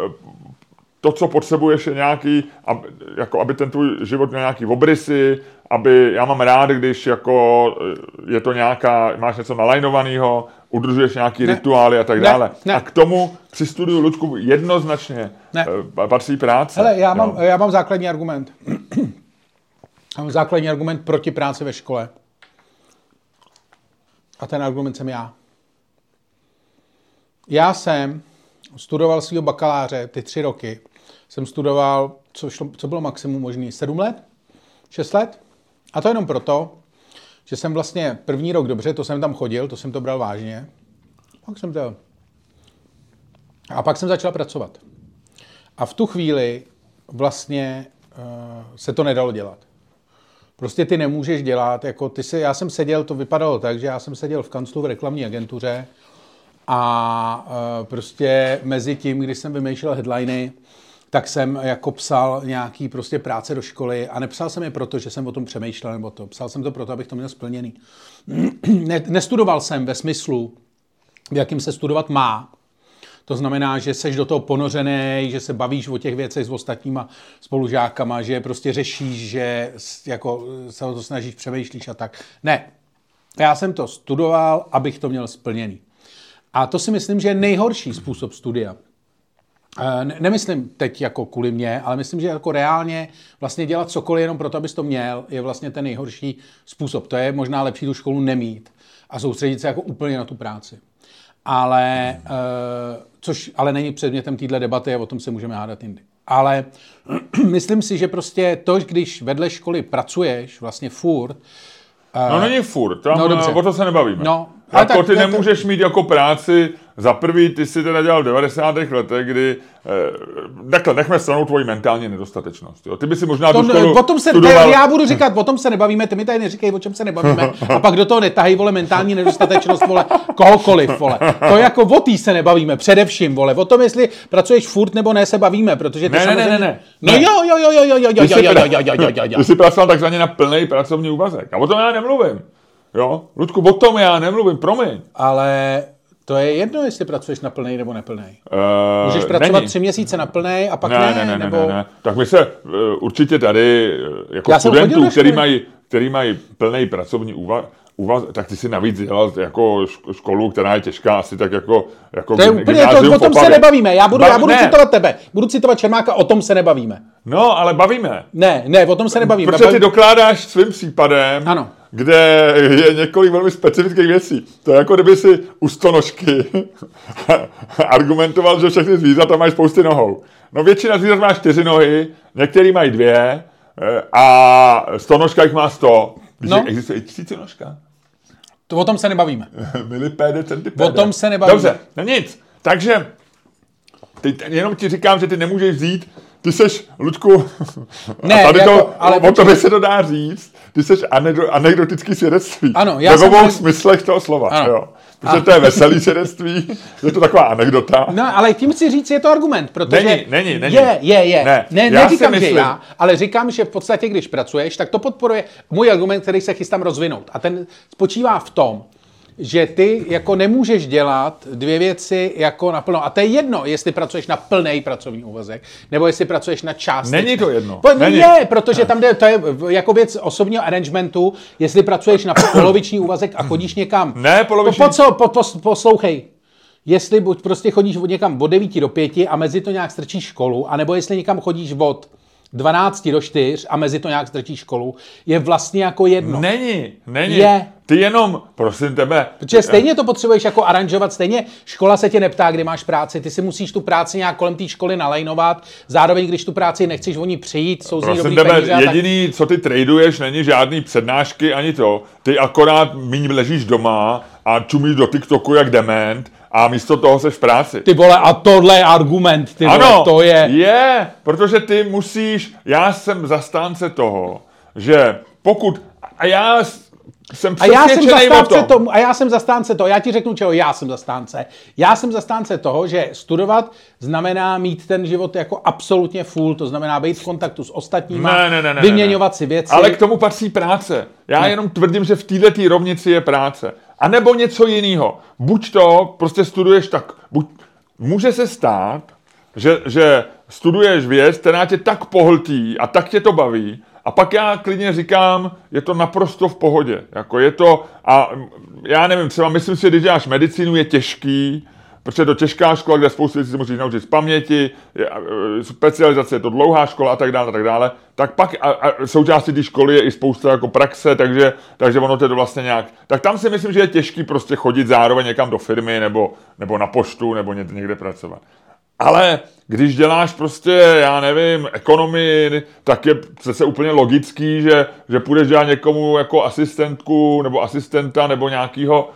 to, co potřebuješ, je nějaký, aby, jako aby ten tvůj život měl nějaký obrysy, aby, já mám rád, když jako eh, je to nějaká, máš něco nalajnovaného, udržuješ nějaký Ne. rituály a tak Ne. dále. Ne. A k tomu při studiu Ludku jednoznačně Ne. eh, patří práce. Hele, já mám, jo. já mám základní argument. já mám základní argument proti práci ve škole. A ten argument jsem já. Já jsem studoval svého bakaláře ty tři roky. Jsem studoval, co, šlo, co bylo maximum možný, sedm let? Šest let? A to jenom proto, že jsem vlastně první rok dobře, to jsem tam chodil, to jsem to bral vážně. Pak jsem to... A pak jsem začal pracovat. A v tu chvíli vlastně uh, se to nedalo dělat. Prostě ty nemůžeš dělat, jako ty si, já jsem seděl, to vypadalo tak, že já jsem seděl v kanclu v reklamní agentuře a uh, prostě mezi tím, když jsem vymýšlel headliny, tak jsem jako psal nějaký prostě práce do školy a nepsal jsem je proto, že jsem o tom přemýšlel nebo to. Psal jsem to proto, abych to měl splněný. ne, nestudoval jsem ve smyslu, v jakým se studovat má, to znamená, že seš do toho ponořený, že se bavíš o těch věcech s ostatníma spolužákama, že je prostě řešíš, že jako se o to snažíš, přemýšlíš a tak. Ne. Já jsem to studoval, abych to měl splněný. A to si myslím, že je nejhorší způsob studia. Eh, ne- Nemyslím teď jako kvůli mě, ale myslím, že jako reálně vlastně dělat cokoliv jenom proto, abys to měl, je vlastně ten nejhorší způsob. To je možná lepší tu školu nemít a soustředit se jako úplně na tu práci. ale, uh, což ale není předmětem téhle debaty a o tom se můžeme hádat jindy. Ale myslím si, že prostě to, když vedle školy pracuješ vlastně furt, No není furt, tam, No, dobře. o to se nebavíme. No, ale jako tak- ty to- to- nemůžeš mít jako práci, za prvý ty si teda dělal v 90. letech, kdy, eh, takhle, nechme stranou tvoji mentální nedostatečnost. Jo. Ty by si možná To, tu školu o tom se, studoval, já budu říkat, o tom se nebavíme, ty mi tady neříkej, o čem se nebavíme. A pak do toho netahají, vole, mentální nedostatečnost, vole, kohokoliv, vole. To jako o tý se nebavíme, především, vole. O tom, jestli pracuješ furt nebo ne, se bavíme, protože ty Ne, ne, ne, samozřejmě... ne, ne. No jo, jo, jo, jo, jo, jo, jo, jo, jo, jo, jo, jo, jo, jo. Ty jsi pracoval takzvaně na plný pracovní úvazek. A o tom já nemluvím. Jo? Ludku, o tom já nemluvím, promiň. Ale to je jedno, jestli pracuješ na plnej nebo neplnej. Uh, Můžeš pracovat tři měsíce na plnej a pak ne, ne, ne, ne, ne, nebo... ne, ne. Tak my se uh, určitě tady, uh, jako Já studentů, který mají, který mají plný pracovní úvaz, úvaz, tak ty si navíc dělal jako šk- školu, která je těžká, asi tak jako, jako To je úplně, to, gymnázium o tom se nebavíme. Já budu, Ba- já budu ne. citovat tebe. Budu citovat Čermáka, o tom se nebavíme. No, ale bavíme. Ne, ne, o tom se nebavíme. Protože ty dokládáš svým případem, Ano. Kde je několik velmi specifických věcí. To je jako kdyby si u stonožky argumentoval, že všechny zvířata mají spousty nohou. No většina zvířat má čtyři nohy, některý mají dvě eh, a stonožka jich má sto. Když No. existuje i tisícinožka. To, o tom se nebavíme. Milipéde, centipéde. O tom se nebavíme. Dobře, no nic. Takže ty, jenom ti říkám, že ty nemůžeš vzít, ty seš, Ludku, Ne, a tady jako- to, ale o tobě se to dá říct, ty seš anekdo, anekdotický svědectví. Ano, já Ve jsem- obou smyslech toho slova, Ano. jo. Protože to je veselý svědectví, je to taková anekdota. No, ale tím chci říct, je to argument, protože... Není, není, není. Je, je, je. Ne, ne já neříkám, si že myslím- já, ale říkám, že v podstatě, když pracuješ, tak to podporuje můj argument, který se chystám rozvinout. A ten spočívá v tom, že ty jako nemůžeš dělat dvě věci jako naplno. A to je jedno, jestli pracuješ na plný pracovní úvazek, nebo jestli pracuješ na část. Není to jedno. Po, Není. Je, protože tam jde, to je jako věc osobního arrangementu, jestli pracuješ na poloviční úvazek a chodíš někam. Ne, poloviční- Po, po co, po, po, poslouchej. Jestli buď prostě chodíš od někam od 9 do 5 a mezi to nějak strčíš školu, anebo jestli někam chodíš od 12 do 4 a mezi to nějak strčíš školu, je vlastně jako jedno. Není, není. Je. Ty jenom, prosím tebe, Protože stejně to potřebuješ jako aranžovat, stejně škola se tě neptá, kdy máš práci, ty si musíš tu práci nějak kolem té školy nalajnovat, zároveň když tu práci nechceš o ní přijít, jsou z ní Prosím tebe, peníze. a tak- jediný, co ty traduješ, není žádný přednášky ani to. Ty akorát míň ležíš doma a čumíš do TikToku jak dement a místo toho seš v práci. Ty vole, a tohle je argument, ty vole, ano, to je... je, protože ty musíš, já jsem zastánce toho, že pokud, a já jsem A já jsem zastánce tom, tomu, a já jsem zastánce toho, já ti řeknu, čeho já jsem zastánce. Já jsem zastánce toho, že studovat znamená mít ten život jako absolutně full, to znamená být v kontaktu s ostatníma, Ne, ne, ne, ne, vyměňovat ne. si věci. Ale k tomu patří práce. Já jenom tvrdím, že v této rovnici je práce. A nebo něco jiného. Buď to prostě studuješ tak, buď, může se stát, že, že studuješ věc, která tě tak pohltí a tak tě to baví, a pak já klidně říkám, je to naprosto v pohodě. Jako je to, a já nevím, třeba myslím si, když děláš medicínu, je těžký, protože je to těžká škola, kde spoustu věcí si musíš naučit z paměti, je, e, specializace je to dlouhá škola a tak dále, a tak dále, tak pak a, a součástí té školy je i spousta jako praxe, takže, takže ono to je to vlastně nějak. Tak tam si myslím, že je těžký prostě chodit zároveň někam do firmy nebo, nebo na poštu nebo ně- někde pracovat. Ale když děláš prostě, já nevím, ekonomii, tak je přece úplně logický, že, že půjdeš dělat někomu jako asistentku nebo asistenta nebo nějakýho,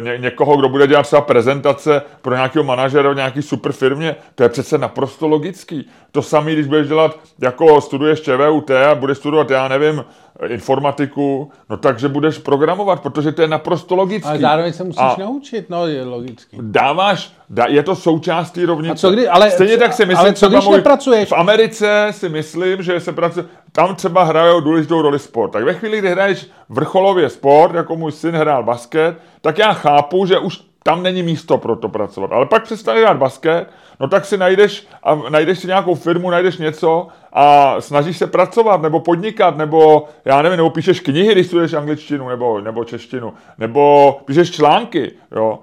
ně, někoho, kdo bude dělat třeba prezentace pro nějakého manažera v nějaký super firmě, to je přece naprosto logický. To samé, když budeš dělat, jako studuješ ČVUT a budeš studovat, já nevím, informatiku, no takže budeš programovat, protože to je naprosto logický. Ale zároveň se musíš A- naučit, no je logický. dáváš, dá, je to součástí rovnice. A co kdy- ale- Stejně tak si myslím, ale co když nepracuješ? v Americe si myslím, že se pracuje, tam třeba hrajou důležitou roli sport. Tak ve chvíli, kdy hraješ vrcholově sport, jako můj syn hrál basket, tak já chápu, že už tam není místo pro to pracovat. Ale pak přestaneš hrát basket, no tak si najdeš, a najdeš si nějakou firmu, najdeš něco a snažíš se pracovat, nebo podnikat, nebo já nevím, nebo píšeš knihy, když studuješ angličtinu, nebo, nebo češtinu, nebo píšeš články, jo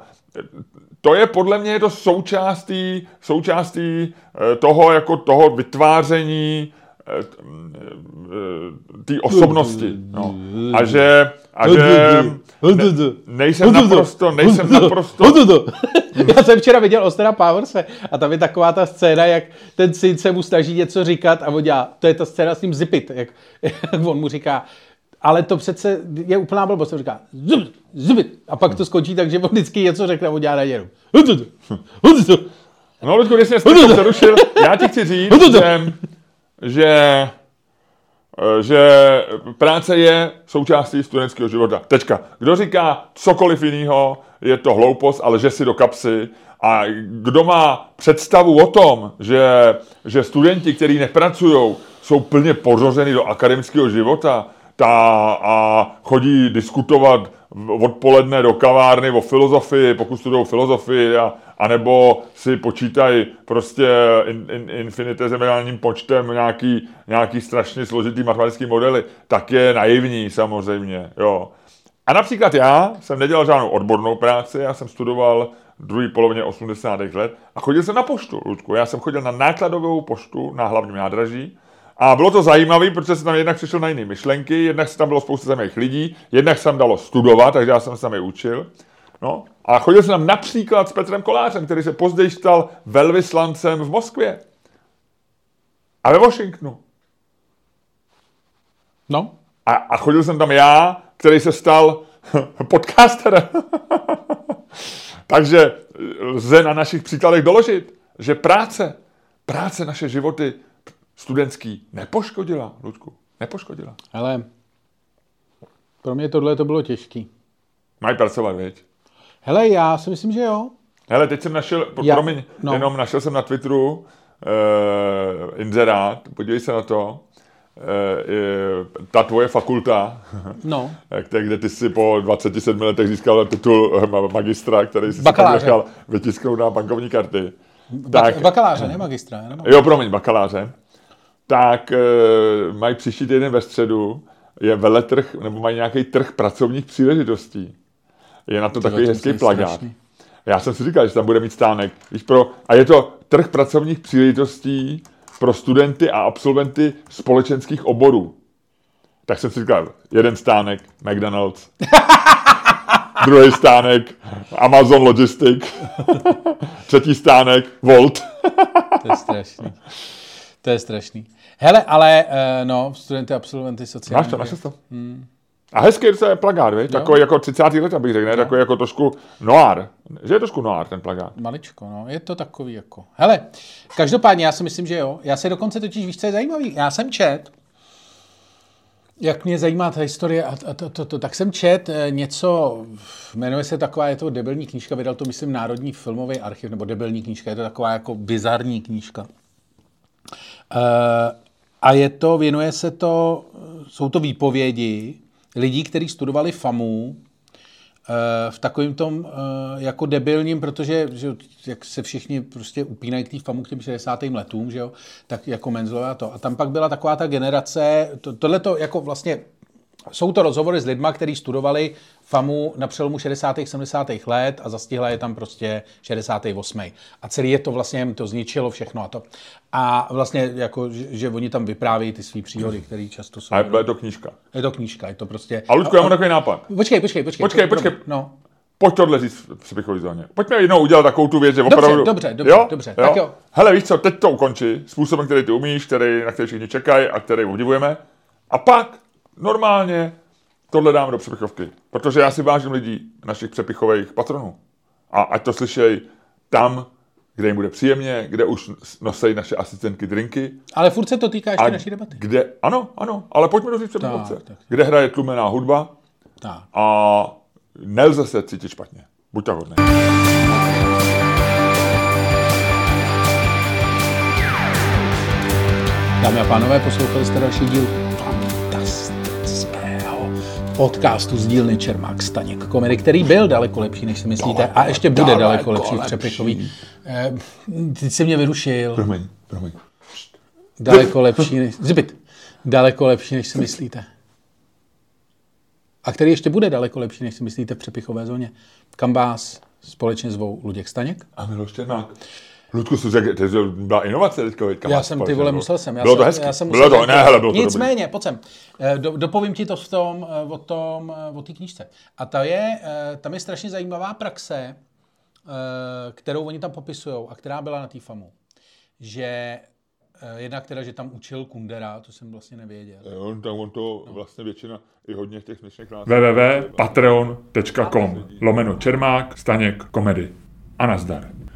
to je podle mě je to součástí, součástí eh, toho, jako toho vytváření té osobnosti. No. A že, a že ne, nejsem naprosto, nejsem naprosto, Já jsem včera viděl Ostera Powerse a tam je taková ta scéna, jak ten syn se mu snaží něco říkat a on dělá, to je ta scéna s tím zipit, jak, jak on mu říká, ale to přece je úplná blbost, on říká zipit, zipit a pak to skončí tak, že on vždycky něco řekne a on dělá na něru. No, Ludku, když jsi mě přerušil, já ti chci říct, že, že, eh, že práce je součástí studentského života. Tečka. Kdo říká cokoliv jiného, je to hloupost, ale že si do kapsy. A kdo má představu o tom, že, že studenti, kteří nepracují, jsou plně pořořeni do akademického života ta, a chodí diskutovat odpoledne do kavárny o filozofii, pokud studují filozofii, a, anebo si počítají prostě in, in, infinitesimálním počtem nějaký, nějaký strašně složitý matematický modely, tak je naivní samozřejmě. Jo. A například já jsem nedělal žádnou odbornou práci, já jsem studoval druhé polovině 80. let a chodil jsem na poštu, Ludku. Já jsem chodil na nákladovou poštu na hlavním nádraží a bylo to zajímavé, protože jsem tam jednak přišel na jiné myšlenky, jednak se tam bylo spousta zajímavých lidí, jednak se tam dalo studovat, takže já jsem se tam učil. No, a chodil jsem tam například s Petrem Kolářem, který se později stal velvyslancem v Moskvě a ve Washingtonu. No, A, a chodil jsem tam já, který se stal podcasterem. Takže lze na našich příkladech doložit, že práce, práce naše životy studentský nepoškodila, Ludku, nepoškodila. ale pro mě tohle to bylo těžký. Mají pracovat, věď? Hele, já si myslím, že jo. Hele, teď jsem našel, Já- promiň, no. jenom našel jsem na Twitteru uh, inzerát, podívej se na to, uh, ta tvoje fakulta, No, kde, kde ty si po 27 letech získal titul eh, ma- magistra, který si si pak Bakaláře. nechal vytisknout na bankovní karty. Bak- bakaláře, ne magistra. Ne? Jo, promiň, bakaláře. Tak e, mají příští týden ve středu, je veletrh, nebo mají nějaký trh pracovních příležitostí. Je na to takový to hezký plagát. strašný. Já jsem si říkal, že tam bude mít stánek. Víš, pro, a je to trh pracovních příležitostí pro studenty a absolventy společenských oborů. Tak jsem si říkal, jeden stánek McDonald's, druhý stánek Amazon Logistic, třetí stánek Volt. To je strašný. To je strašný. Hele, ale eh, no, studenty, absolventy sociální. Máš to, máš to? A hezký je plagát, víš? Takový jako 30. let, abych řekl, ne? Takový jako trošku noir. Že je trošku noir ten plagát. Maličko, no, je to takový jako. Hele, každopádně já si myslím, že jo. Já se dokonce totiž, víš, co je zajímavý? Já jsem čet, jak mě zajímá ta historie, a, a to, to, to, tak jsem čet eh, něco, jmenuje se taková, je to debilní knížka, vydal to, myslím, Národní filmový archiv, nebo debilní knížka, je to taková jako bizarní knížka. Eh, a je to, věnuje se to, jsou to výpovědi lidí, kteří studovali FAMu, eh, v takovým tom eh, jako debilním, protože že, jak se všichni prostě upínají k té FAMu k těm 60. letům, že jo, tak jako Menzlové a to. A tam pak byla taková ta generace, to, tohle to jako vlastně jsou to rozhovory s lidma, kteří studovali FAMu na přelomu 60. 70. let a zastihla je tam prostě 68. A celý je to vlastně, to zničilo všechno a to. A vlastně jako, že, že oni tam vyprávějí ty své příhody, které často jsou. A je to knížka. Je to knížka, je to prostě... A Ludku, já mám takový nápad. Počkej, počkej, počkej. Počkej, počkej. No. Pojď tohle říct v přepichové zóně. Pojďme jednou udělat takovou tu věc, že Dobře, opravdu... dobře, dobře, dobře, tak jo. Hele, víš co, teď to ukonči způsobem, který ty umíš, který, na který všichni čekají a který obdivujeme. A pak normálně tohle dám do přepichovky. Protože já si vážím lidí, našich přepichových patronů. A ať to slyšej tam, kde jim bude příjemně, kde už nosejí naše asistentky drinky. Ale furt se to týká ještě naší debaty. kde, ano, ano, ale pojďme do přepichovce. Tak, tak. Kde hraje tlumená hudba Tak. a nelze se cítit špatně. Buď tak hodný. Dámy a pánové, poslouchali jste další díl podcastu z dílny Čermák Staněk komedy, který byl daleko lepší, než si myslíte a ještě bude daleko, daleko lepší v přepichový. Eh, Teď si mě vyrušil. Promiň, promiň. Daleko lepší než... Zbyt. Daleko lepší, než si myslíte. A který ještě bude daleko lepší, než si myslíte v přepichové zóně. Kam vás společně zvou Luděk Staněk. A Miloš Černák. Ludku, jsi řekl, to byla inovace teďka. teďka Já jsem, ty vole, no. musel jsem. Já bylo jsem, to hezky. Já jsem bylo musel to, ne, hele, bylo to dobrý. Nicméně, pojď sem. Eh, Do, dopovím ti to v tom, eh, o tom, eh, o té knížce. A ta je, tam je strašně zajímavá praxe, eh, kterou oni tam popisují a která byla na té FAMu. Že jednak teda, že tam učil Kundera, to jsem vlastně nevěděl. Jo, On, tam on to vlastně většina, i hodně těch dnešních nás... www.patreon.com lomeno Čermák, Staněk, komedy. A nazdar.